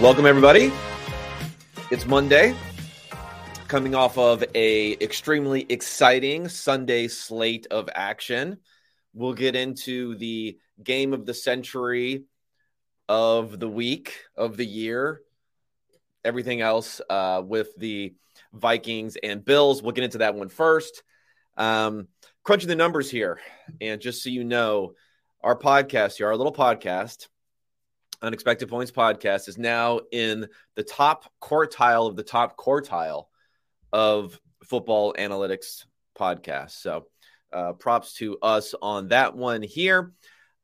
Welcome everybody. It's Monday, coming off of a extremely exciting Sunday slate of action. We'll get into the game of the century, of the week, of the year, everything else uh, with the Vikings and Bills. We'll get into that one first. Um, crunching the numbers here, and just so you know, our podcast here, our little podcast, Unexpected Points podcast, is now in the top quartile of the top quartile of football analytics podcasts. So, uh, props to us on that one here.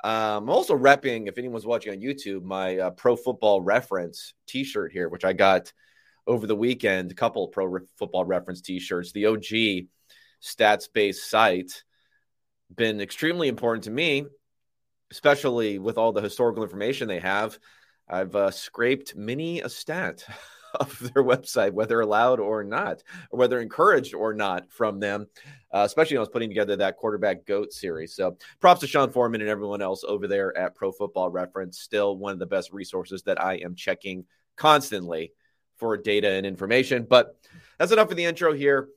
Um, I'm also repping, if anyone's watching on YouTube, my uh, Pro Football Reference T-shirt here, which I got over the weekend. A couple Pro Re- Football Reference T-shirts. The OG stats-based site been extremely important to me, especially with all the historical information they have. I've uh, scraped many a stat of their website, whether allowed or not, or whether encouraged or not from them, uh, especially when I was putting together that quarterback GOAT series. So props to Sean Forman and everyone else over there at Pro Football Reference. Still one of the best resources that I am checking constantly for data and information. But that's enough for the intro here.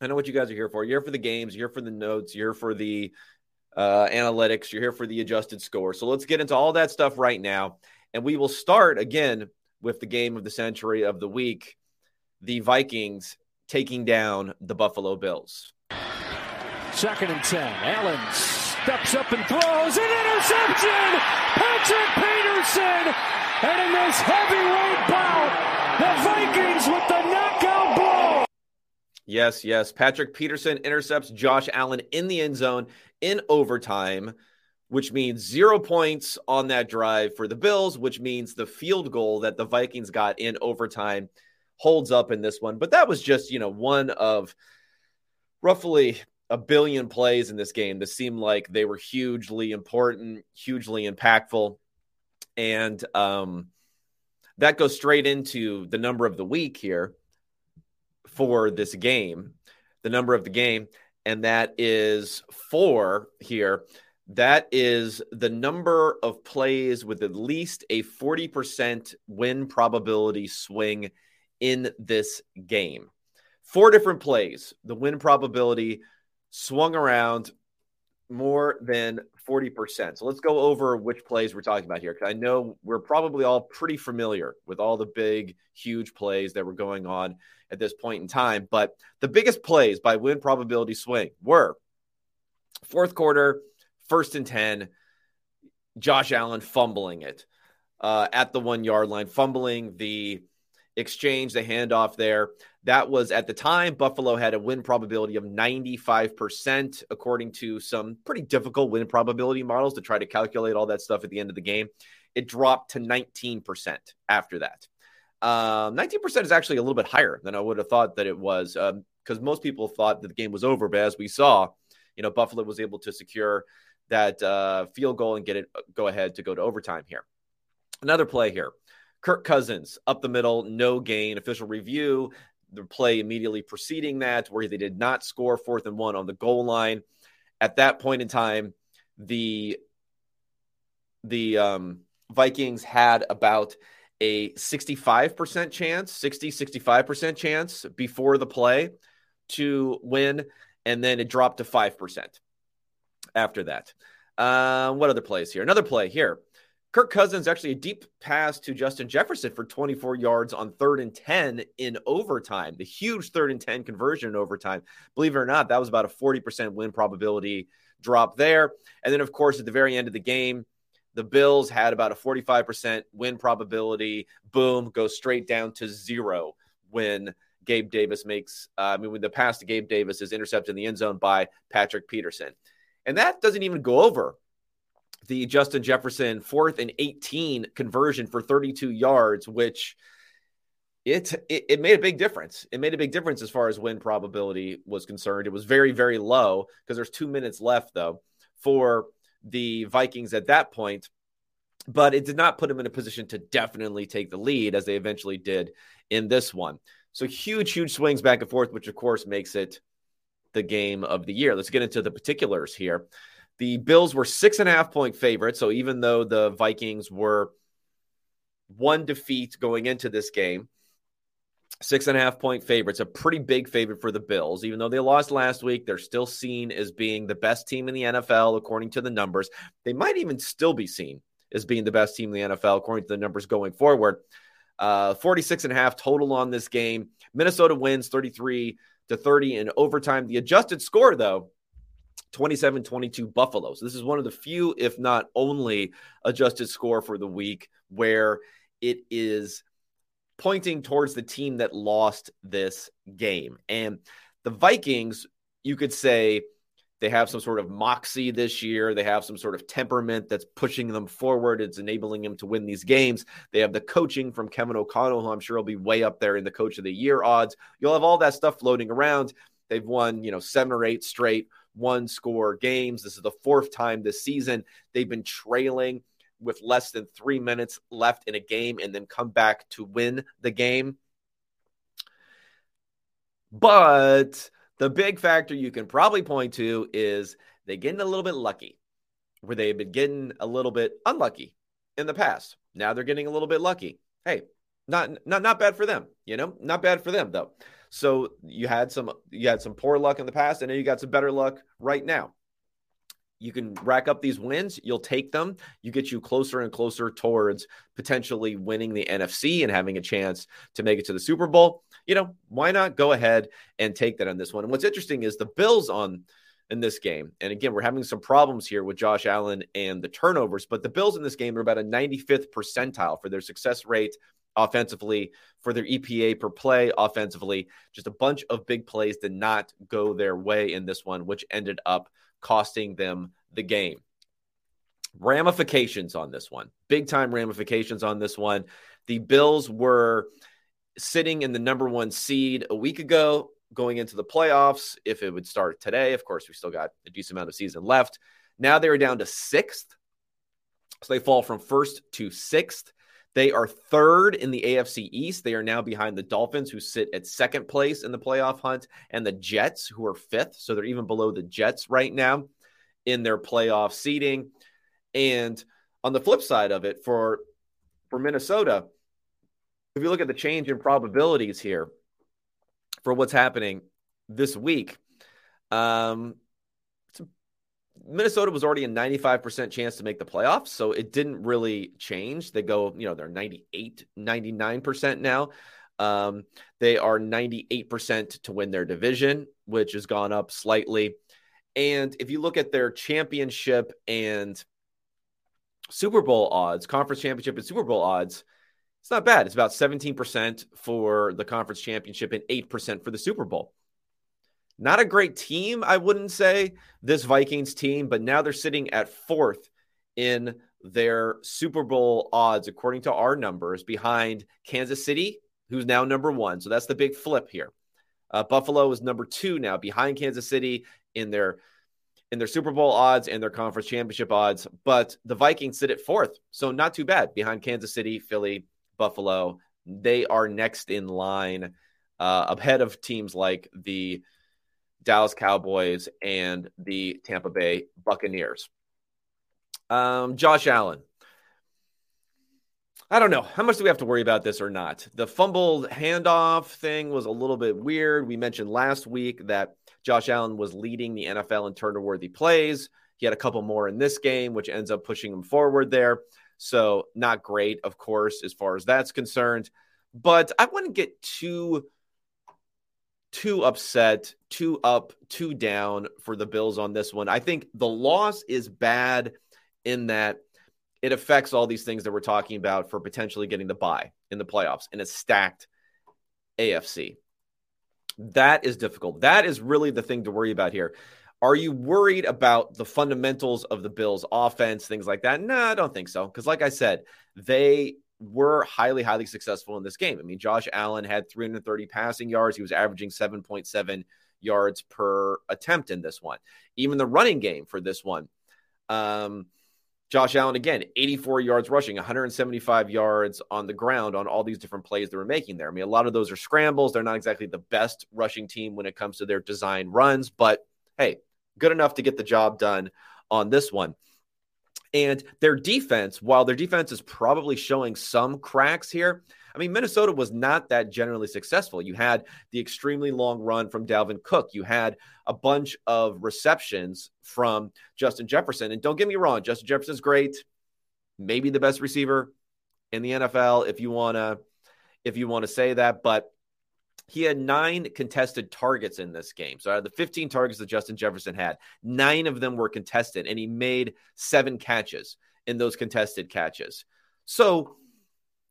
I know what you guys are here for. You're here for the games, you're here for the notes, you're here for the uh, analytics, you're here for the adjusted score. So let's get into all that stuff right now. And we will start again with the game of the century of the week the Vikings taking down the Buffalo Bills. Second and 10. Allen steps up and throws an interception. Patrick Peterson. And in this heavyweight bout, the Vikings with the knockout blow. Yes, yes. Patrick Peterson intercepts Josh Allen in the end zone in overtime which means zero points on that drive for the Bills, which means the field goal that the Vikings got in overtime holds up in this one. But that was just, you know, one of roughly a billion plays in this game that seemed like they were hugely important, hugely impactful. And um, that goes straight into the number of the week here for this game, the number of the game. And that is four here that is the number of plays with at least a 40% win probability swing in this game. Four different plays. The win probability swung around more than 40%. So let's go over which plays we're talking about here because I know we're probably all pretty familiar with all the big, huge plays that were going on at this point in time. But the biggest plays by win probability swing were fourth quarter first and 10, Josh Allen fumbling it uh, at the one yard line, fumbling the exchange, the handoff there. That was at the time, Buffalo had a win probability of 95%, according to some pretty difficult win probability models to try to calculate all that stuff at the end of the game. It dropped to 19% after that. Um, 19% is actually a little bit higher than I would have thought that it was because um, most people thought that the game was over. But as we saw, you know, Buffalo was able to secure that uh, field goal and get it go ahead to go to overtime here. Another play here. Kirk Cousins up the middle, no gain. Official review. The play immediately preceding that, where they did not score fourth and one on the goal line. At that point in time, the the um, Vikings had about a 65% chance, 60, 65% chance before the play to win, and then it dropped to 5% after that. Uh, what other plays here? Another play here. Kirk Cousins actually a deep pass to Justin Jefferson for 24 yards on third and 10 in overtime. The huge third and 10 conversion in overtime. Believe it or not, that was about a 40% win probability drop there. And then, of course, at the very end of the game, the Bills had about a 45% win probability. Boom, goes straight down to zero when Gabe Davis makes, uh, I mean, when the pass to Gabe Davis is intercepted in the end zone by Patrick Peterson. And that doesn't even go over the Justin Jefferson fourth and 18 conversion for 32 yards, which it, it, it made a big difference. It made a big difference as far as win probability was concerned. It was very, very low because there's two minutes left, though, for the Vikings at that point. But it did not put them in a position to definitely take the lead as they eventually did in this one. So huge, huge swings back and forth, which of course makes it the game of the year. Let's get into the particulars here. The Bills were six and a half point favorites. So even though the Vikings were one defeat going into this game. Six and a half point favorites, a pretty big favorite for the Bills. Even though they lost last week, they're still seen as being the best team in the NFL, according to the numbers. They might even still be seen as being the best team in the NFL, according to the numbers going forward. Uh, 46 and a half total on this game. Minnesota wins 33 to 30 in overtime. The adjusted score, though, 27 22 Buffalo. So this is one of the few, if not only, adjusted score for the week where it is pointing towards the team that lost this game. And the Vikings, you could say, they have some sort of moxie this year. They have some sort of temperament that's pushing them forward. It's enabling them to win these games. They have the coaching from Kevin O'Connell, who I'm sure will be way up there in the coach of the year odds. You'll have all that stuff floating around. They've won, you know, seven or eight straight one score games. This is the fourth time this season they've been trailing with less than three minutes left in a game and then come back to win the game. But the big factor you can probably point to is they getting a little bit lucky, where they've been getting a little bit unlucky in the past. Now they're getting a little bit lucky. Hey, not not not bad for them, you know, not bad for them though. So you had some you had some poor luck in the past, and then you got some better luck right now. You can rack up these wins, you'll take them. You get you closer and closer towards potentially winning the NFC and having a chance to make it to the Super Bowl. You know, why not go ahead and take that on this one? And what's interesting is the Bills on in this game. And again, we're having some problems here with Josh Allen and the turnovers, but the Bills in this game are about a 95th percentile for their success rate offensively, for their EPA per play offensively. Just a bunch of big plays did not go their way in this one, which ended up costing them the game. Ramifications on this one, big time ramifications on this one. The Bills were sitting in the number one seed a week ago going into the playoffs. If it would start today, of course, we still got a decent amount of season left. Now they are down to sixth. So they fall from first to sixth. They are third in the AFC East. They are now behind the Dolphins, who sit at second place in the playoff hunt, and the Jets, who are fifth. So they're even below the Jets right now in their playoff seeding. And on the flip side of it, for for Minnesota, if you look at the change in probabilities here for what's happening this week, um, Minnesota was already a 95% chance to make the playoffs, so it didn't really change. They go, you know, they're 98, 99% now. Um, they are 98% to win their division, which has gone up slightly. And if you look at their championship and Super Bowl odds, conference championship and Super Bowl odds, it's not bad. It's about 17% for the conference championship and 8% for the Super Bowl. Not a great team, I wouldn't say, this Vikings team, but now they're sitting at fourth in their Super Bowl odds, according to our numbers, behind Kansas City, who's now number one. So that's the big flip here. Uh, Buffalo is number two now, behind Kansas City in their in their Super Bowl odds and their conference championship odds. But the Vikings sit at fourth, so not too bad behind Kansas City, Philly, Buffalo. They are next in line, uh, ahead of teams like the Dallas Cowboys, and the Tampa Bay Buccaneers. Um, Josh Allen. I don't know. How much do we have to worry about this or not? The fumbled handoff thing was a little bit weird. We mentioned last week that Josh Allen was leading the NFL in turnover worthy plays. He had a couple more in this game, which ends up pushing him forward there. So, not great, of course, as far as that's concerned. But I wouldn't get too too upset, too up, too down for the Bills on this one. I think the loss is bad in that it affects all these things that we're talking about for potentially getting the bye in the playoffs in a stacked AFC. That is difficult. That is really the thing to worry about here. Are you worried about the fundamentals of the Bills' offense, things like that? No, I don't think so. Because, like I said, they were highly, highly successful in this game. I mean, Josh Allen had 330 passing yards. He was averaging 7.7 yards per attempt in this one. Even the running game for this one, um, Josh Allen again, 84 yards rushing, 175 yards on the ground on all these different plays they were making there. I mean, a lot of those are scrambles. They're not exactly the best rushing team when it comes to their design runs, but hey, good enough to get the job done on this one. And their defense, while their defense is probably showing some cracks here, I mean, Minnesota was not that generally successful. You had the extremely long run from Dalvin Cook. You had a bunch of receptions from Justin Jefferson. And don't get me wrong, Justin Jefferson's great, maybe the best receiver in the NFL if you want to if you want to say that, but he had nine contested targets in this game. So out of the 15 targets that Justin Jefferson had, nine of them were contested, and he made seven catches in those contested catches. So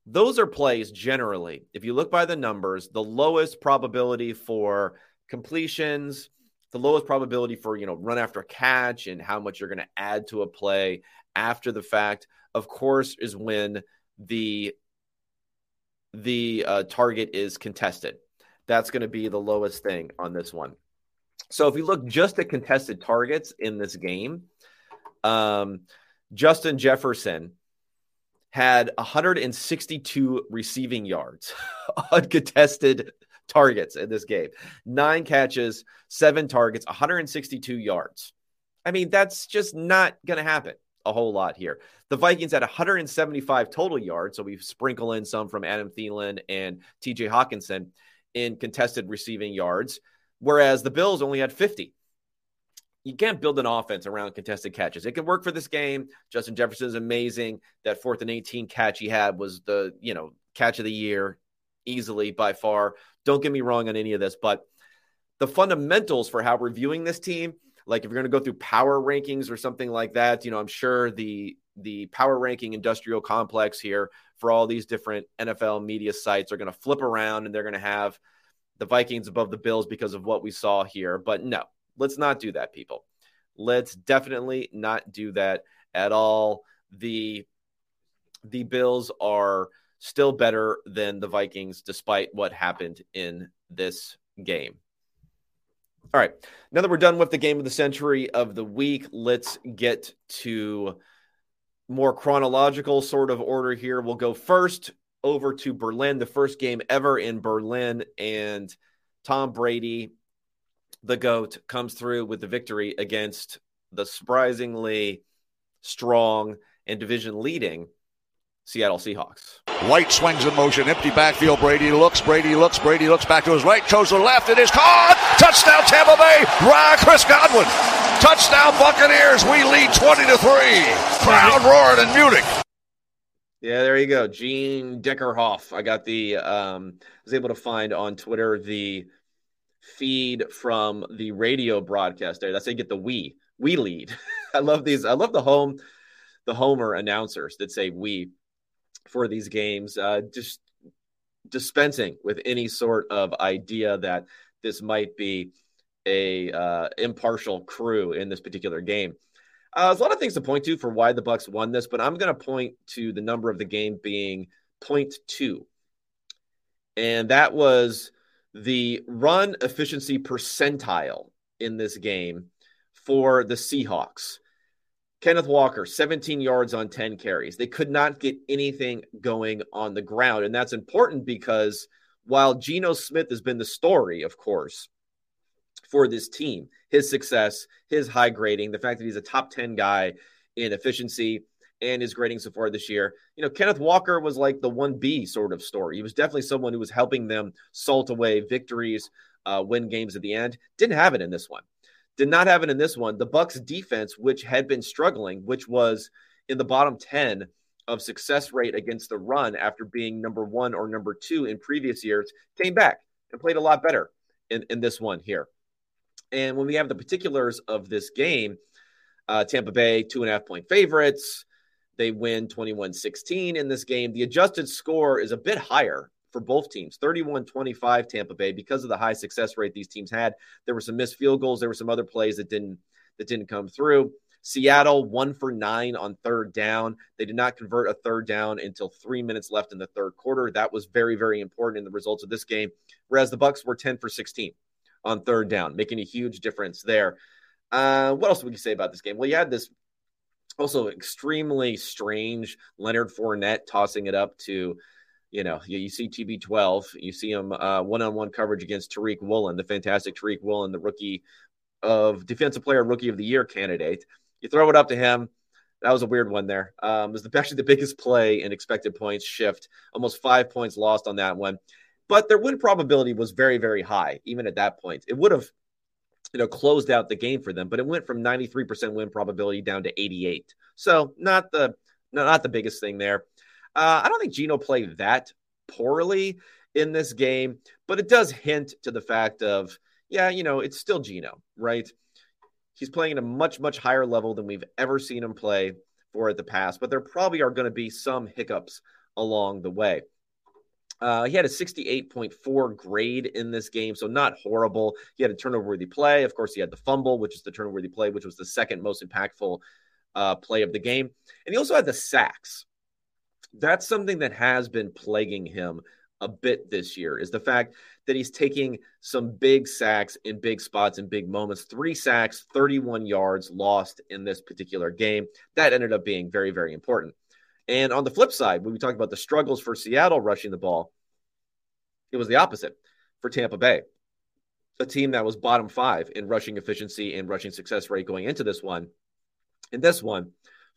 those are plays generally, if you look by the numbers, the lowest probability for completions, the lowest probability for, you know, run after catch and how much you're going to add to a play after the fact, of course, is when the the uh, target is contested. That's going to be the lowest thing on this one. So if you look just at contested targets in this game, um, Justin Jefferson had 162 receiving yards uncontested targets in this game. Nine catches, seven targets, 162 yards. I mean, that's just not going to happen a whole lot here. The Vikings had 175 total yards, so we sprinkle in some from Adam Thielen and TJ Hockenson in contested receiving yards, whereas the Bills only had 50. You can't build an offense around contested catches. It can work for this game. Justin Jefferson is amazing. That fourth and 18 catch he had was the, you know, catch of the year easily by far. Don't get me wrong on any of this, but the fundamentals for how we're viewing this team, like if you're going to go through power rankings or something like that, you know, I'm sure the the power ranking industrial complex here for all these different NFL media sites are going to flip around and they're going to have the Vikings above the Bills because of what we saw here. But no, let's not do that, people. Let's definitely not do that at all. The the Bills are still better than the Vikings despite what happened in this game. All right. Now that we're done with the game of the century of the week, let's get to more chronological sort of order here. We'll go first over to Berlin, the first game ever in Berlin, and Tom Brady, the GOAT, comes through with the victory against the surprisingly strong and division leading Seattle Seahawks. White swings in motion, empty backfield. Brady looks, Brady looks, Brady looks back to his right, goes to the left. It is caught. Touchdown, Tampa Bay. Ryan Chris Godwin. Touchdown, Buccaneers. We lead 20 to 3. Crowd roaring in Munich. Yeah, there you go. Gene Deckerhoff. I got the um was able to find on Twitter the feed from the radio broadcast there. That's how you get the we. We lead. I love these. I love the home the homer announcers that say we for these games, uh, just dispensing with any sort of idea that this might be a uh, impartial crew in this particular game. Uh, there's a lot of things to point to for why the Bucks won this, but I'm going to point to the number of the game being 0.2, and that was the run efficiency percentile in this game for the Seahawks. Kenneth Walker, 17 yards on 10 carries. They could not get anything going on the ground. And that's important because while Geno Smith has been the story, of course, for this team, his success, his high grading, the fact that he's a top 10 guy in efficiency and his grading so far this year. You know, Kenneth Walker was like the 1B sort of story. He was definitely someone who was helping them salt away victories, uh, win games at the end. Didn't have it in this one. Did not have it in this one. The Bucks defense, which had been struggling, which was in the bottom 10 of success rate against the run after being number one or number two in previous years, came back and played a lot better in, in this one here. And when we have the particulars of this game, uh, Tampa Bay, two and a half point favorites. They win 21 16 in this game. The adjusted score is a bit higher for both teams 31 25 Tampa Bay because of the high success rate these teams had. There were some missed field goals, there were some other plays that didn't that didn't come through. Seattle one for nine on third down. They did not convert a third down until three minutes left in the third quarter. That was very, very important in the results of this game. Whereas the Bucks were 10 for 16 on third down, making a huge difference there. Uh, what else would you say about this game? Well, you had this also extremely strange Leonard Fournette tossing it up to you know, you, you see TB12, you see him one on one coverage against Tariq Woolen, the fantastic Tariq Woolen, the rookie of defensive player rookie of the year candidate. You throw it up to him. that was a weird one there. Um, it was actually the biggest play in expected points shift, almost five points lost on that one. But their win probability was very, very high, even at that point. It would have, you know, closed out the game for them, but it went from 93% win probability down to 88. So not the no, not the biggest thing there. Uh, I don't think Geno played that poorly in this game, but it does hint to the fact of, yeah, you know, it's still Geno, right? He's playing at a much, much higher level than we've ever seen him play for at the past, but there probably are going to be some hiccups along the way. Uh, he had a 68.4 grade in this game, so not horrible. He had a turnover worthy play. Of course, he had the fumble, which is the turnover worthy play, which was the second most impactful uh, play of the game. And he also had the sacks. That's something that has been plaguing him a bit this year is the fact that he's taking some big sacks in big spots in big moments. Three sacks, 31 yards lost in this particular game. That ended up being very, very important. And on the flip side, when we talk about the struggles for Seattle rushing the ball, it was the opposite for Tampa Bay. A team that was bottom five in rushing efficiency and rushing success rate going into this one. In this one,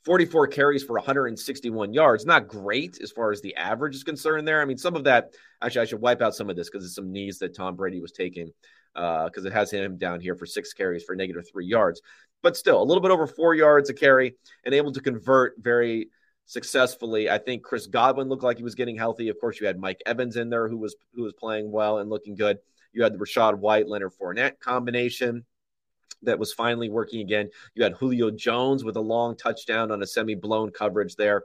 44 carries for 161 yards. Not great as far as the average is concerned there. I mean, some of that, actually, I should wipe out some of this because it's some knees that Tom Brady was taking because uh, it has him down here for six carries for negative three yards. But still, a little bit over four yards a carry and able to convert very successfully. I think Chris Godwin looked like he was getting healthy. Of course, you had Mike Evans in there who was who was playing well and looking good. You had the Rachaad White, Leonard Fournette combination that was finally working again. You had Julio Jones with a long touchdown on a semi blown coverage there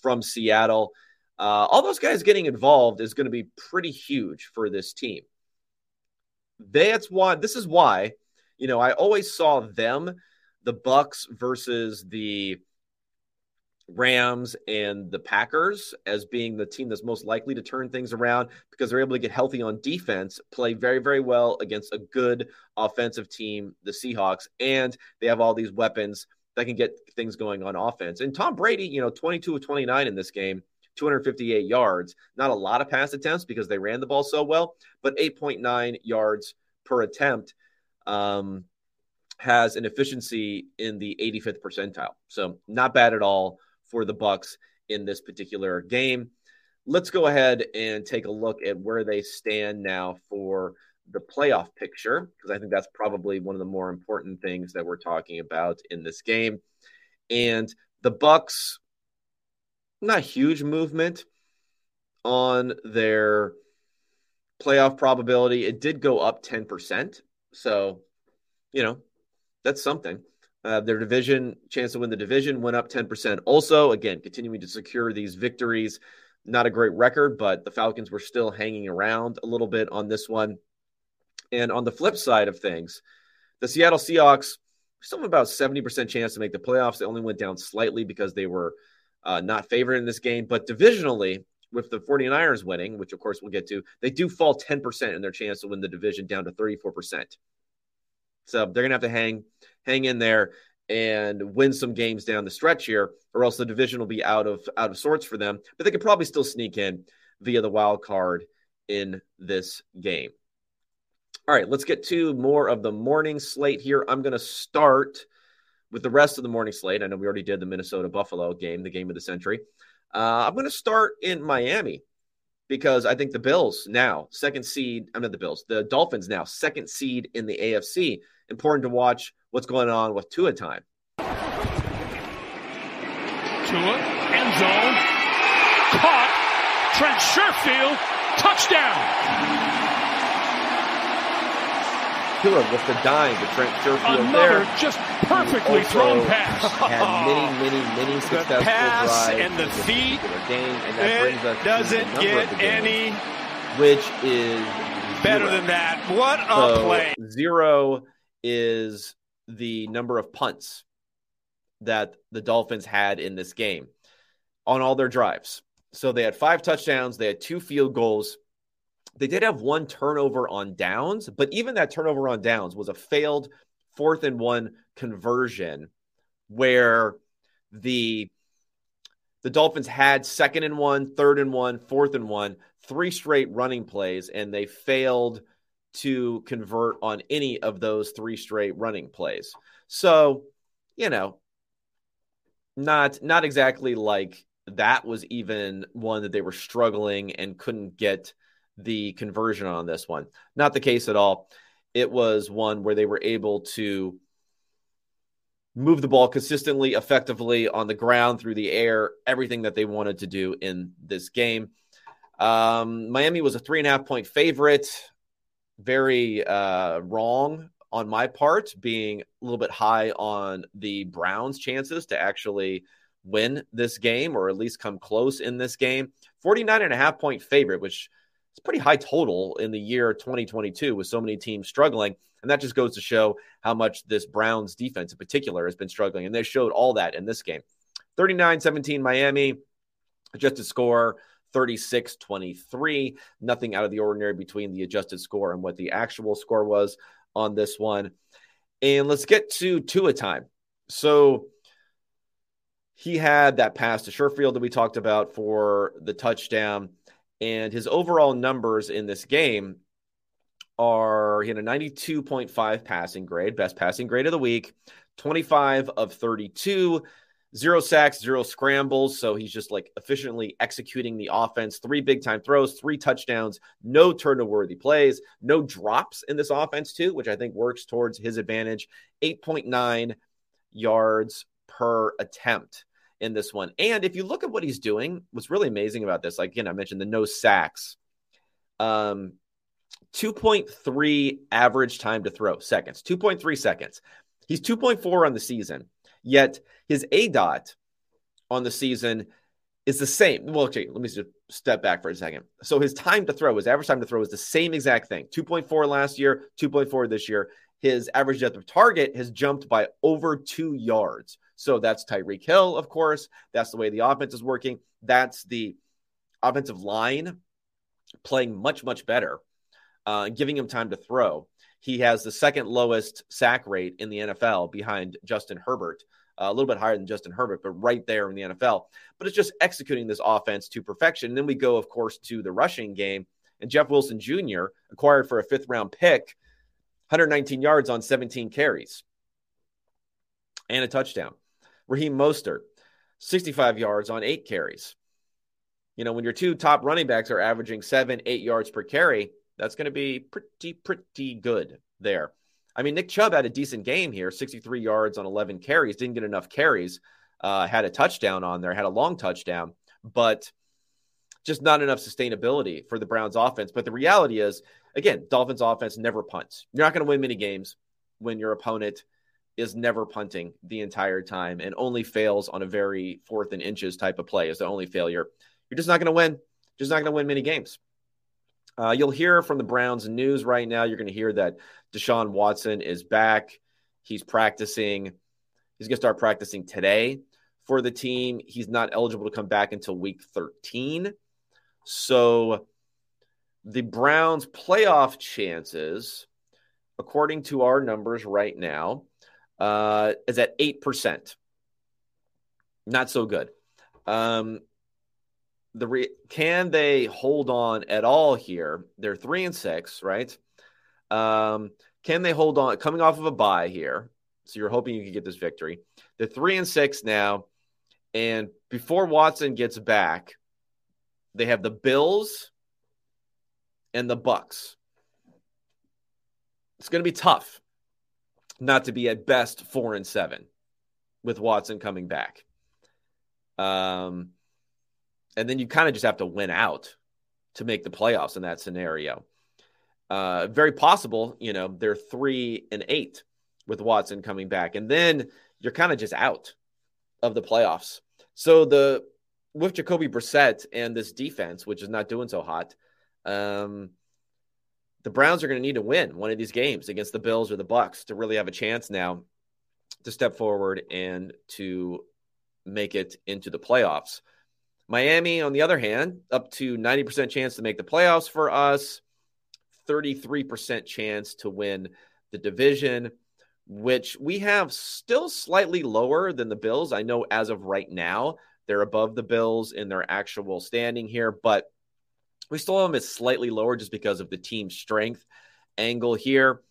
from Seattle. Uh, all those guys getting involved is going to be pretty huge for this team. That's why this is why, you know, I always saw them, the Bucks versus the Rams and the Packers as being the team that's most likely to turn things around because they're able to get healthy on defense, play very, very well against a good offensive team, the Seahawks, and they have all these weapons that can get things going on offense. And Tom Brady, you know, 22 of 29 in this game, 258 yards, not a lot of pass attempts because they ran the ball so well, but 8.9 yards per attempt. Um, has an efficiency in the 85th percentile. So not bad at all for the Bucks in this particular game. Let's go ahead and take a look at where they stand now for the playoff picture because I think that's probably one of the more important things that we're talking about in this game. And the Bucks not huge movement on their playoff probability. It did go up 10%. So, you know, that's something. Uh, their division chance to win the division went up 10%. Also, again, continuing to secure these victories. Not a great record, but the Falcons were still hanging around a little bit on this one. And on the flip side of things, the Seattle Seahawks still have about 70% chance to make the playoffs. They only went down slightly because they were uh, not favored in this game. But divisionally, with the 49ers winning, which of course we'll get to, they do fall 10% in their chance to win the division down to 34%. So they're going to have to hang hang in there and win some games down the stretch here, or else the division will be out of out of sorts for them. But they could probably still sneak in via the wild card in this game. All right, let's get to more of the morning slate here. I'm going to start with the rest of the morning slate. I know we already did the Minnesota Buffalo game, the game of the century. Uh, I'm going to start in Miami because I think the Bills now, second seed, I'm not the Bills, the Dolphins now, second seed in the AFC. Important to watch what's going on with Tua time. Tua, end zone, caught, Trent Sherfield, touchdown. Tua with the dime to Trent Sherfield Another there. just perfectly thrown pass. had many, many, many successful the pass drives and the feet. Game, and that brings us doesn't get any which is better zero. than that. What a So play! Zero is the number of punts that the Dolphins had in this game on all their drives. So they had five touchdowns, they had two field goals. They did have one turnover on downs, but even that turnover on downs was a failed fourth and one conversion where the the Dolphins had second and one, third and one, fourth and one, three straight running plays, and they failed to convert on any of those three straight running plays. So, you know, not not exactly like that was even one that they were struggling and couldn't get the conversion on this one. Not the case at all. It was one where they were able to move the ball consistently, effectively on the ground, through the air, everything that they wanted to do in this game. Um, Miami was a three and a half point favorite. Very uh, wrong on my part, being a little bit high on the Browns' chances to actually win this game or at least come close in this game. 49 and a half point favorite, which is pretty high total in the year 2022 with so many teams struggling. And that just goes to show how much this Browns defense in particular has been struggling. And they showed all that in this game. 39 17 Miami, adjusted score 36 23. Nothing out of the ordinary between the adjusted score and what the actual score was on this one. And let's get to Tua time. So he had that pass to Sherfield that we talked about for the touchdown. And his overall numbers in this game are he had a 92.5 passing grade, best passing grade of the week, 25 of 32, zero sacks, zero scrambles. So he's just like efficiently executing the offense. Three big time throws, three touchdowns, no turnover worthy plays, no drops in this offense, too, which I think works towards his advantage. 8.9 yards per attempt in this one. And if you look at what he's doing, what's really amazing about this, like again, I mentioned the no sacks. Um, 2.3 average time to throw seconds, 2.3 seconds. He's 2.4 on the season, yet his aDOT on the season is the same. Well, okay, let me just step back for a second. So his time to throw, his average time to throw is the same exact thing 2.4 last year, 2.4 this year. His average depth of target has jumped by over two yards. So that's Tyreek Hill, of course. That's the way the offense is working. That's the offensive line playing much, much better uh, giving him time to throw. He has the second lowest sack rate in the NFL behind Justin Herbert, uh, a little bit higher than Justin Herbert, but right there in the NFL. But it's just executing this offense to perfection. And then we go, of course, to the rushing game. And Jeff Wilson Jr., acquired for a fifth round pick, 119 yards on 17 carries and a touchdown. Raheem Mostert, 65 yards on eight carries. You know, when your two top running backs are averaging seven, eight yards per carry, that's going to be pretty, pretty good there. I mean, Nick Chubb had a decent game here 63 yards on 11 carries, didn't get enough carries, uh, had a touchdown on there, had a long touchdown, but just not enough sustainability for the Browns offense. But the reality is, again, Dolphins offense never punts. You're not going to win many games when your opponent is never punting the entire time and only fails on a very fourth and inches type of play is the only failure. You're just not going to win. Just not going to win many games. Uh, you'll hear from the Browns news right now. You're going to hear that Deshaun Watson is back. He's practicing. He's going to start practicing today for the team. He's not eligible to come back until week 13. So the Browns' playoff chances, according to our numbers right now, uh, is at 8%. Not so good. Um, the re- can they hold on at all here? They're three and six, right? Um, can they hold on coming off of a bye here? So you're hoping you can get this victory. They're three and six now, and before Watson gets back, they have the Bills and the Bucks. It's going to be tough not to be at best four and seven with Watson coming back. Um, and then you kind of just have to win out to make the playoffs in that scenario. Uh, very possible, you know, they're three and eight with Watson coming back, and then you're kind of just out of the playoffs. So the with Jacoby Brissett and this defense, which is not doing so hot, um, the Browns are going to need to win one of these games against the Bills or the Bucks to really have a chance now to step forward and to make it into the playoffs. Miami, on the other hand, up to 90% chance to make the playoffs for us, 33% chance to win the division, which we have still slightly lower than the Bills. I know as of right now, they're above the Bills in their actual standing here, but we still have them as slightly lower just because of the team strength angle here.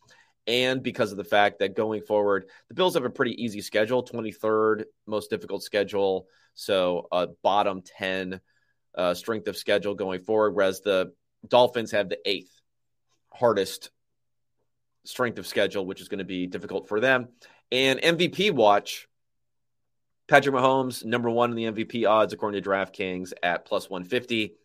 And because of the fact that going forward, the Bills have a pretty easy schedule 23rd most difficult schedule. So, a bottom 10 uh, strength of schedule going forward, whereas the Dolphins have the eighth hardest strength of schedule, which is going to be difficult for them. And MVP watch, Patrick Mahomes, number one in the MVP odds, according to DraftKings, at plus 150.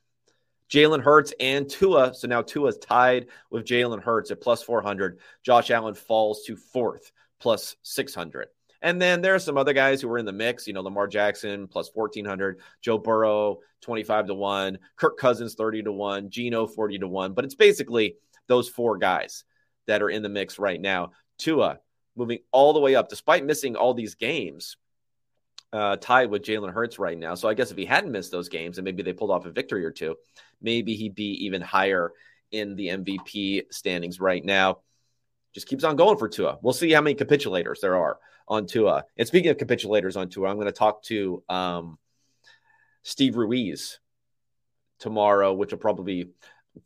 Jalen Hurts and Tua. So now Tua's tied with Jalen Hurts at plus 400. Josh Allen falls to fourth, plus 600. And then there are some other guys who are in the mix. You know, Lamar Jackson plus 1400, Joe Burrow 25 to 1, Kirk Cousins 30 to 1, Geno 40 to 1. But it's basically those four guys that are in the mix right now. Tua moving all the way up, despite missing all these games, uh, tied with Jalen Hurts right now. So I guess if he hadn't missed those games and maybe they pulled off a victory or two, maybe he'd be even higher in the MVP standings right now. Just keeps on going for Tua. We'll see how many capitulators there are on Tua. And speaking of capitulators on Tua, I'm going to talk to um, Steve Ruiz tomorrow, which will probably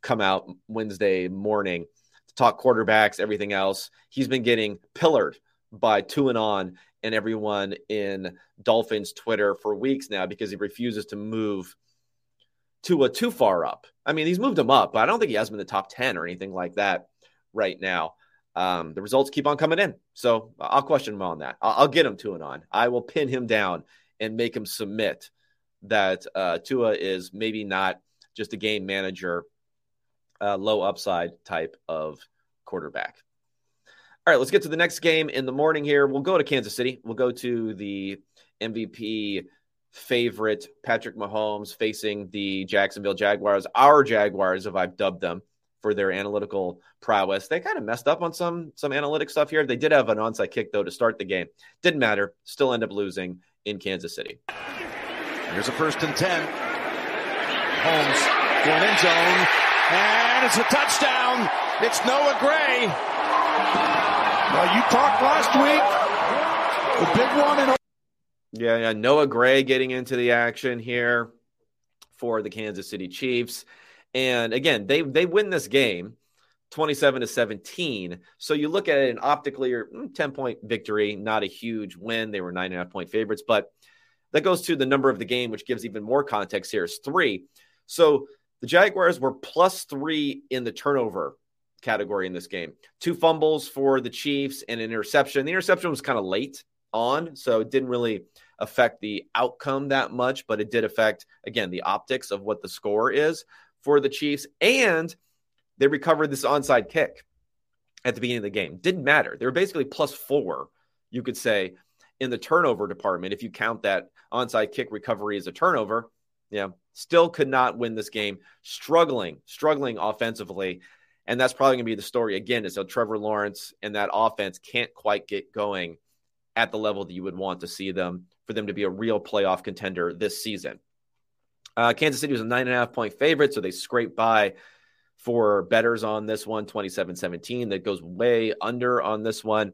come out Wednesday morning to talk quarterbacks, everything else. He's been getting pillared by Tuanon and everyone in Dolphins Twitter for weeks now because he refuses to move Tua too far up. I mean, he's moved him up, but I don't think he has him in the top 10 or anything like that right now. Um, the results keep on coming in. So I'll question him on that. I'll, I'll get him Tuanon. I will pin him down and make him submit that uh, Tua is maybe not just a game manager, uh, low upside type of quarterback. All right, let's get to the next game in the morning here. We'll go to Kansas City. We'll go to the MVP favorite, Patrick Mahomes, facing the Jacksonville Jaguars. Our Jaguars, if I've dubbed them for their analytical prowess. They kind of messed up on some some analytic stuff here. They did have an onside kick though to start the game. Didn't matter. Still end up losing in Kansas City. Here's a first and ten. Holmes going end zone, and it's a touchdown. It's Noah Gray. Well, you talked last week. The big one in. Yeah, yeah, Noah Gray getting into the action here for the Kansas City Chiefs. And again, they they win this game 27 to 17. So you look at it and optically or mm, 10 point victory, not a huge win. They were nine and a half point favorites, but that goes to the number of the game, which gives even more context here is three. So the Jaguars were plus three in the turnover category in this game. Two fumbles for the Chiefs and an interception. The interception was kind of late on, so it didn't really affect the outcome that much, but it did affect, again, the optics of what the score is for the Chiefs. And they recovered this onside kick at the beginning of the game. Didn't matter. They were basically plus four, you could say, in the turnover department. If you count that onside kick recovery as a turnover, yeah, still could not win this game. Struggling, struggling offensively. And that's probably going to be the story again is how Trevor Lawrence and that offense can't quite get going at the level that you would want to see them for them to be a real playoff contender this season. Uh, Kansas City was a nine and a half point favorite, so they scraped by for betters on this one, 27 17. That goes way under on this one,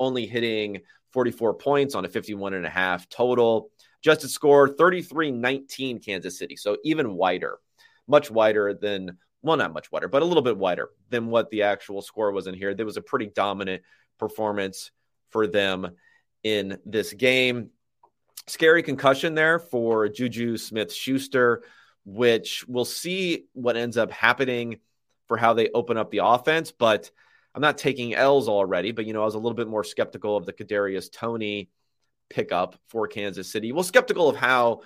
only hitting 44 points on a 51 and a half total. Adjusted score 33 19 Kansas City, so even wider, much wider than well, not much wider, but a little bit wider than what the actual score was in here. There was a pretty dominant performance for them in this game. Scary concussion there for Juju Smith Schuster, which we'll see what ends up happening for how they open up the offense. But I'm not taking L's already, but you know, I was a little bit more skeptical of the Kadarius Toney pickup for Kansas City. Well, skeptical of how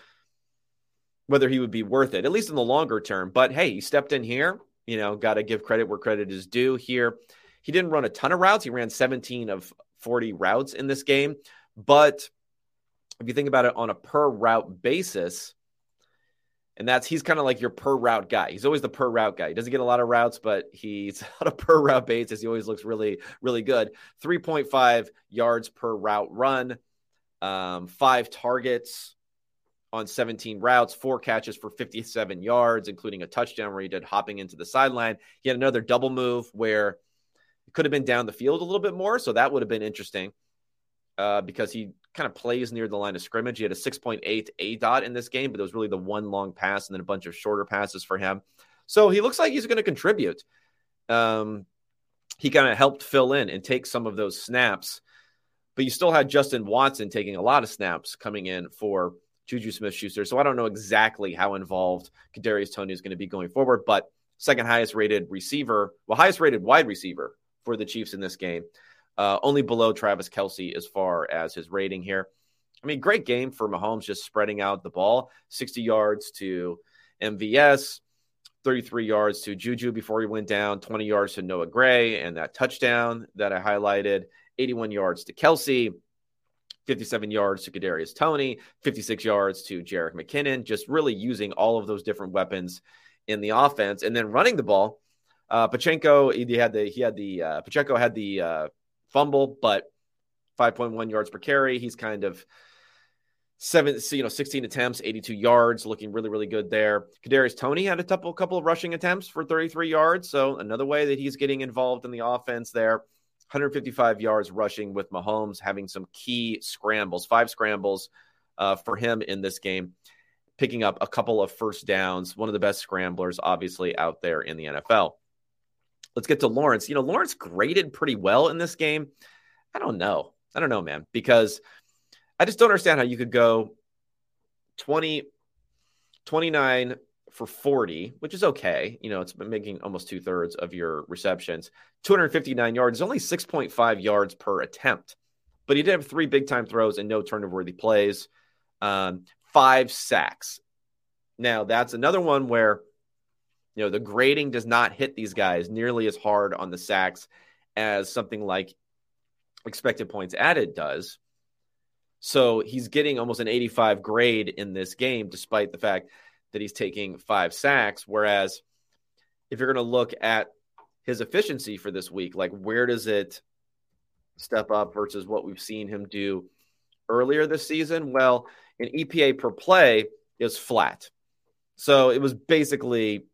whether he would be worth it, at least in the longer term. But hey, he stepped in here. You know, got to give credit where credit is due here. He didn't run a ton of routes. He ran 17 of 40 routes in this game. But if you think about it on a per route basis, and that's he's kind of like your per route guy. He's always the per route guy. He doesn't get a lot of routes, but he's on a per route basis. He always looks really, really good. 3.5 yards per route run, um, five targets, on 17 routes, four catches for 57 yards, including a touchdown where he did hopping into the sideline. He had another double move where it could have been down the field a little bit more. So that would have been interesting uh, because he kind of plays near the line of scrimmage. He had a 6.8 aDOT in this game, but it was really the one long pass and then a bunch of shorter passes for him. So he looks like he's going to contribute. Um, he kind of helped fill in and take some of those snaps. But you still had Justin Watson taking a lot of snaps coming in for Juju Smith Schuster. So I don't know exactly how involved Kadarius Toney is going to be going forward, but second highest rated receiver, well, highest rated wide receiver for the Chiefs in this game, uh, only below Travis Kelce as far as his rating here. I mean, great game for Mahomes just spreading out the ball 60 yards to MVS, 33 yards to Juju before he went down, 20 yards to Noah Gray, and that touchdown that I highlighted, 81 yards to Kelce, 57 yards to Kadarius Toney, 56 yards to Jerick McKinnon, just really using all of those different weapons in the offense and then running the ball. Uh, Pacheco, he had the he had the uh, Pacheco had the uh, fumble, but 5.1 yards per carry. He's kind of seven, you know, 16 attempts, 82 yards, looking really, really good there. Kadarius Toney had a couple, couple of rushing attempts for 33 yards, so another way that he's getting involved in the offense there. 155 yards rushing with Mahomes having some key scrambles, five scrambles uh, for him in this game, picking up a couple of first downs. One of the best scramblers, obviously, out there in the NFL. Let's get to Lawrence. You know, Lawrence graded pretty well in this game. I don't know. I don't know, man, because I just don't understand how you could go 20, 29 for 40, which is okay. You know, it's making almost two thirds of your receptions. 259 yards, only 6.5 yards per attempt. But he did have three big time throws and no turnover worthy plays, um, five sacks. Now, that's another one where, you know, the grading does not hit these guys nearly as hard on the sacks as something like expected points added does. So he's getting almost an 85 grade in this game, despite the fact that he's taking five sacks. Whereas if you're going to look at his efficiency for this week, like where does it step up versus what we've seen him do earlier this season? Well, an EPA per play is flat. So it was basically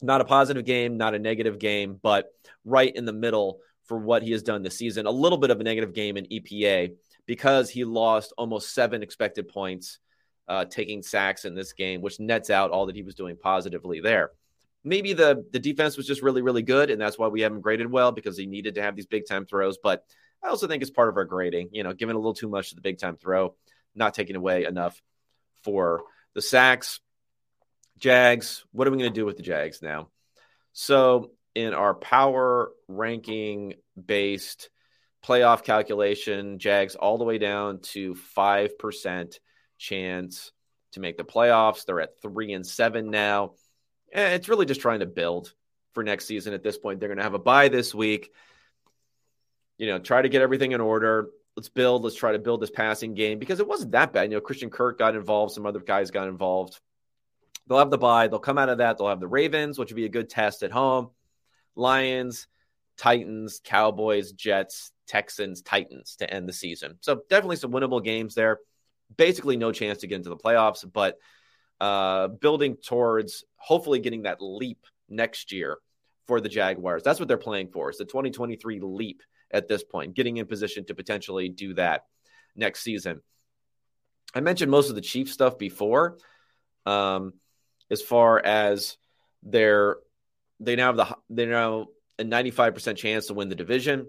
not a positive game, not a negative game, but right in the middle for what he has done this season. A little bit of a negative game in EPA because he lost almost seven expected points uh, taking sacks in this game, which nets out all that he was doing positively there. Maybe the the defense was just really really good, and that's why we haven't graded well because he needed to have these big time throws. But I also think it's part of our grading. You know, giving a little too much to the big time throw, not taking away enough for the sacks. Jags. What are we going to do with the Jags now? So in our power ranking based playoff calculation, Jags all the way down to 5% chance to make the playoffs. They're at three and seven now. And it's really just trying to build for next season at this point. They're going to have a bye this week. You know, try to get everything in order. Let's build. Let's try to build this passing game because it wasn't that bad. You know, Christian Kirk got involved. Some other guys got involved. They'll have the bye. They'll come out of that. They'll have the Ravens, which would be a good test at home. Lions, Titans, Cowboys, Jets, Texans, Titans to end the season. So definitely some winnable games there. Basically, no chance to get into the playoffs, but uh, building towards hopefully getting that leap next year for the Jaguars. That's what they're playing for. It's the 2023 leap at this point, getting in position to potentially do that next season. I mentioned most of the Chief stuff before. Um, as far as their they now have the they now a 95% chance to win the division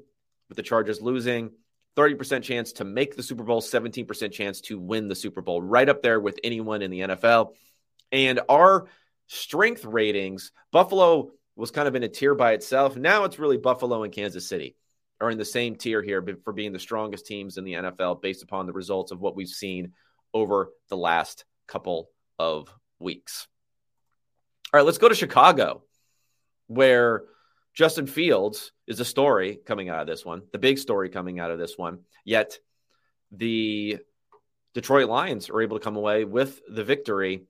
with the Chargers losing, 30% chance to make the Super Bowl, 17% chance to win the Super Bowl, right up there with anyone in the NFL. And our strength ratings, Buffalo was kind of in a tier by itself. Now it's really Buffalo and Kansas City are in the same tier here for being the strongest teams in the NFL based upon the results of what we've seen over the last couple of weeks. All right, let's go to Chicago, where Justin Fields is a story coming out of this one, the big story coming out of this one. Yet the Detroit Lions are able to come away with the victory,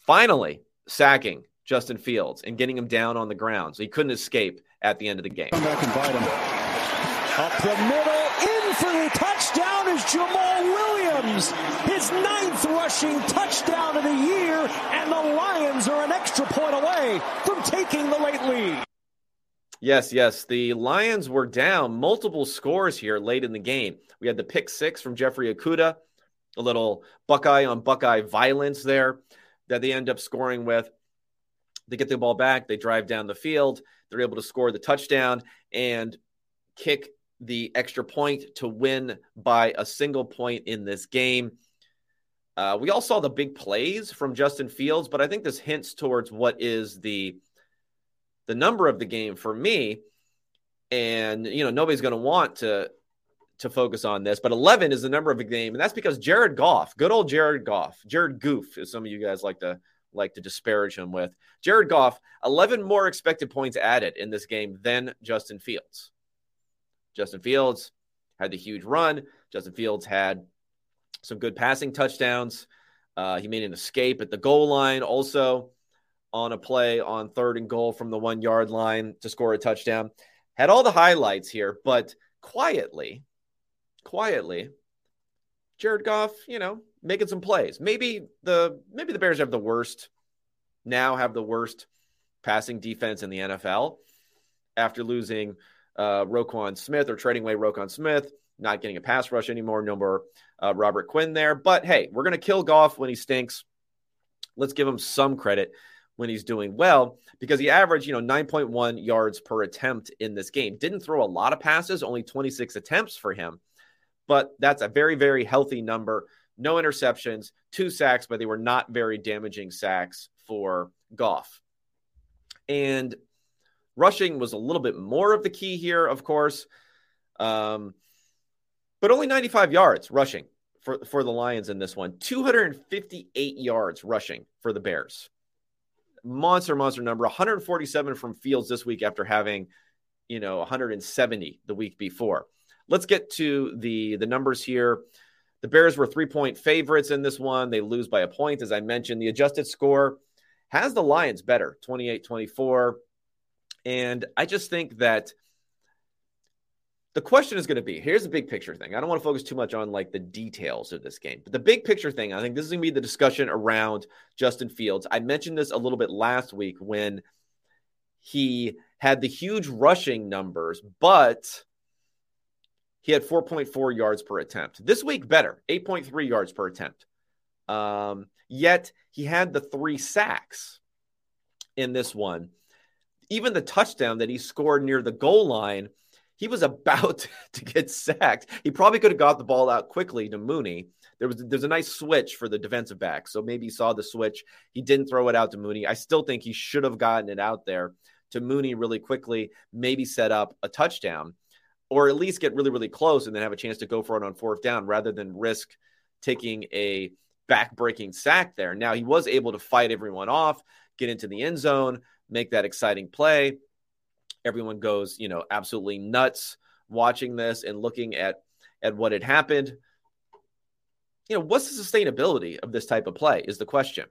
finally sacking Justin Fields and getting him down on the ground. So he couldn't escape at the end of the game. Back and bite him. Up the middle, in for the touchdown is Jamaal Williams. His ninth rushing touchdown of the year, and the Lions are an extra point away from taking the late lead. Yes, yes. The Lions were down multiple scores here late in the game. We had the pick six from Jeffrey Okudah, a little Buckeye on Buckeye violence there that they end up scoring with. They get the ball back, they drive down the field, They're able to score the touchdown and kick the extra point to win by a single point in this game. Uh, we all saw the big plays from Justin Fields, but I think this hints towards what is the the number of the game for me. And you know, nobody's going to want to to focus on this, but 11 is the number of the game, and that's because Jared Goff, good old Jared Goff, Jared Goof, as some of you guys like to like to disparage him with. Jared Goff, 11 more expected points added in this game than Justin Fields. Justin Fields had the huge run. Justin Fields had some good passing touchdowns. Uh, he made an escape at the goal line also on a play on third and goal from the one yard line to score a touchdown. Had all the highlights here, but quietly, quietly, Jared Goff, you know, making some plays. Maybe the maybe the Bears have the worst now have the worst passing defense in the NFL after losing uh, Roquan Smith or trading away Roquan Smith, not getting a pass rush anymore. No more uh, Robert Quinn there. But hey, we're to kill Goff when he stinks. Let's give him some credit when he's doing well because he averaged, you know, 9.1 yards per attempt in this game. Didn't throw a lot of passes, only 26 attempts for him. But that's a very, very healthy number. No interceptions, two sacks, but they were not very damaging sacks for Goff. And rushing was a little bit more of the key here, of course. Um, but only 95 yards rushing for, for the Lions in this one. 258 yards rushing for the Bears. Monster, monster number. 147 from Fields this week after having, you know, 170 the week before. Let's get to the the numbers here. The Bears were three point favorites in this one. They lose by a point. As I mentioned, the adjusted score has the Lions better 28 24. And I just think that the question is going to be here's the big picture thing. I don't want to focus too much on like the details of this game, but the big picture thing, I think this is going to be the discussion around Justin Fields. I mentioned this a little bit last week when he had the huge rushing numbers, but he had 4.4 yards per attempt. This week, better, 8.3 yards per attempt. Um, yet he had the three sacks in this one. Even the touchdown that he scored near the goal line he was about to get sacked. He probably could have got the ball out quickly to Mooney. There was there's a nice switch for the defensive back, so maybe he saw the switch. He didn't throw it out to Mooney. I still think he should have gotten it out there to Mooney really quickly, maybe set up a touchdown, or at least get really really close and then have a chance to go for it on fourth down rather than risk taking a back-breaking sack there. Now he was able to fight everyone off, get into the end zone, make that exciting play everyone goes, you know, absolutely nuts watching this and looking at at what had happened. You know, what's the sustainability of this type of play is the question.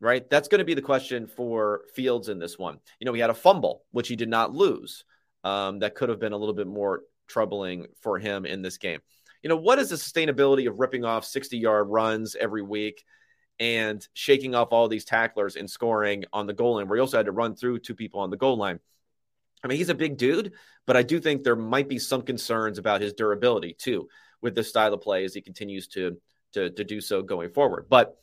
Right? That's going to be the question for Fields in this one. You know, he had a fumble, which he did not lose. Um, that could have been a little bit more troubling for him in this game. You know, what is the sustainability of ripping off 60 yard runs every week and shaking off all these tacklers and scoring on the goal line, where he also had to run through two people on the goal line? I mean, he's a big dude, but I do think there might be some concerns about his durability too with this style of play as he continues to to, to do so going forward. But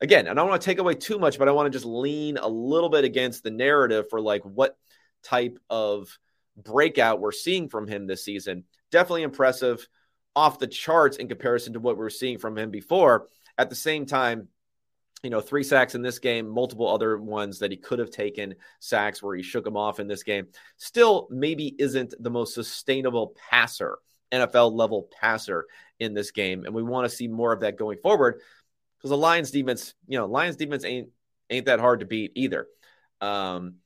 again, I don't want to take away too much, but I want to just lean a little bit against the narrative for like what type of breakout we're seeing from him this season. Definitely impressive, off the charts in comparison to what we were seeing from him before. At the same time, you know, three sacks in this game, multiple other ones that he could have taken sacks where he shook them off in this game. Still, maybe isn't the most sustainable passer, NFL level passer in this game. And we want to see more of that going forward because the Lions defense, you know, Lions defense ain't ain't that hard to beat either. Um,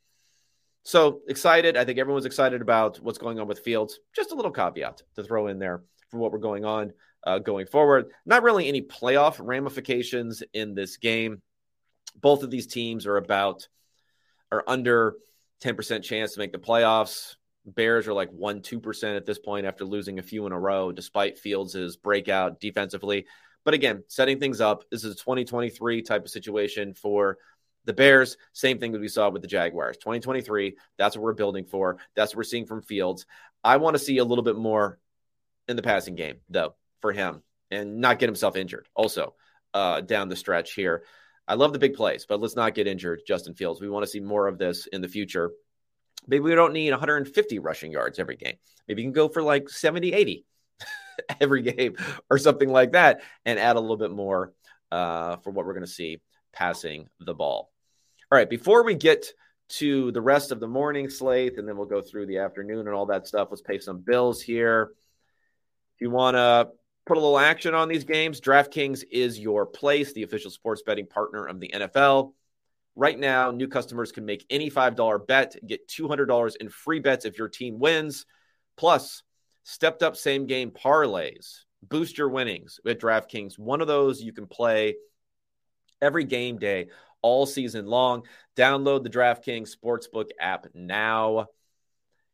so excited. I think everyone's excited about what's going on with Fields. Just a little caveat to throw in there for what we're going on uh, going forward. Not really any playoff ramifications in this game. Both of these teams are about are under 10% chance to make the playoffs. Bears are like 1 2% at this point after losing a few in a row, despite Fields' breakout defensively. But again, setting things up. This is a 2023 type of situation for the Bears. Same thing that we saw with the Jaguars. 2023, that's what we're building for. That's what we're seeing from Fields. I want to see a little bit more in the passing game, though for him and not get himself injured also uh, down the stretch here. I love the big plays, but let's not get injured, Justin Fields. We want to see more of this in the future. Maybe we don't need 150 rushing yards every game. Maybe you can go for like 70, 80 every game or something like that and add a little bit more uh, for what we're going to see passing the ball. All right, before we get to the rest of the morning slate, and then we'll go through the afternoon and all that stuff, let's pay some bills here. If you want to put a little action on these games, DraftKings is your place, the official sports betting partner of the NFL. Right now, new customers can make any $5 bet, get $200 in free bets if your team wins, plus stepped up same game parlays. Boost your winnings with DraftKings. One of those you can play every game day all season long. Download the DraftKings Sportsbook app now.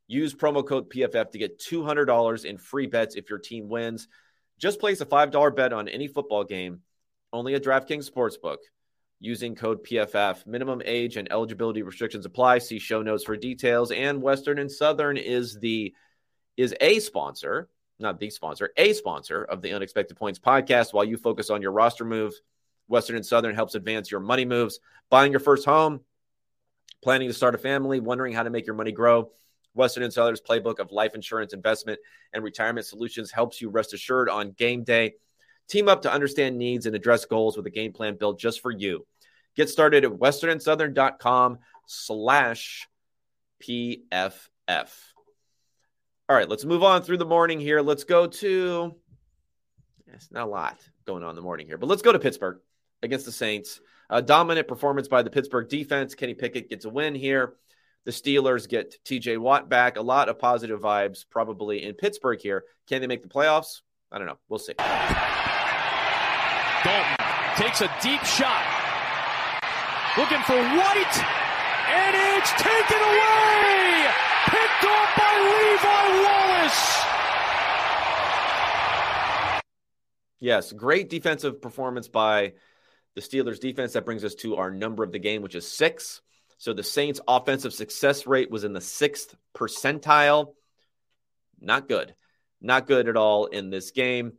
Use promo code PFF to get $200 in free bets if your team wins. Just place a $5 bet on any football game, only a DraftKings Sportsbook, using code PFF. Minimum age and eligibility restrictions apply. See show notes for details. And Western and Southern is the is a sponsor, not the sponsor, a sponsor of the Unexpected Points podcast. While you focus on your roster move, Western and Southern helps advance your money moves. Buying your first home, planning to start a family, wondering how to make your money grow. Western and Southern's playbook of life insurance, investment, and retirement solutions helps you rest assured on game day. Team up to understand needs and address goals with a game plan built just for you. Get started at westernsouthern.com slash PFF. All right, let's move on through the morning here. Let's go to, it's not a lot going on in the morning here, but let's go to Pittsburgh against the Saints. A dominant performance by the Pittsburgh defense. Kenny Pickett gets a win here. The Steelers get TJ Watt back. A lot of positive vibes probably in Pittsburgh here. Can they make the playoffs? I don't know. We'll see. Dalton takes a deep shot. Looking for White. And it's taken away. Picked off by Levi Wallace. Yes, great defensive performance by the Steelers defense. That brings us to our number of the game, which is six. So the Saints' offensive success rate was in the sixth percentile. Not good. Not good at all in this game.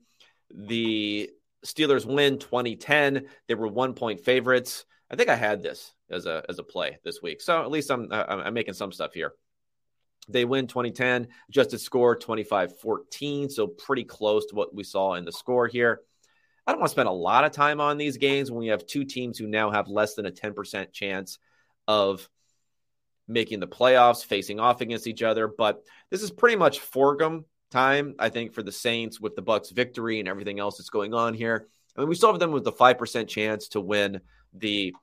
The Steelers win 2010. They were one point favorites. I think I had this as a as a play this week. So at least I'm I'm making some stuff here. They win 2010, adjusted score 25 14. So pretty close to what we saw in the score here. I don't want to spend a lot of time on these games when we have two teams who now have less than a 10% chance of making the playoffs, facing off against each other. But this is pretty much Forgum time, I think, for the Saints with the Bucs victory and everything else that's going on here. I mean, we still have them with the five percent chance to win the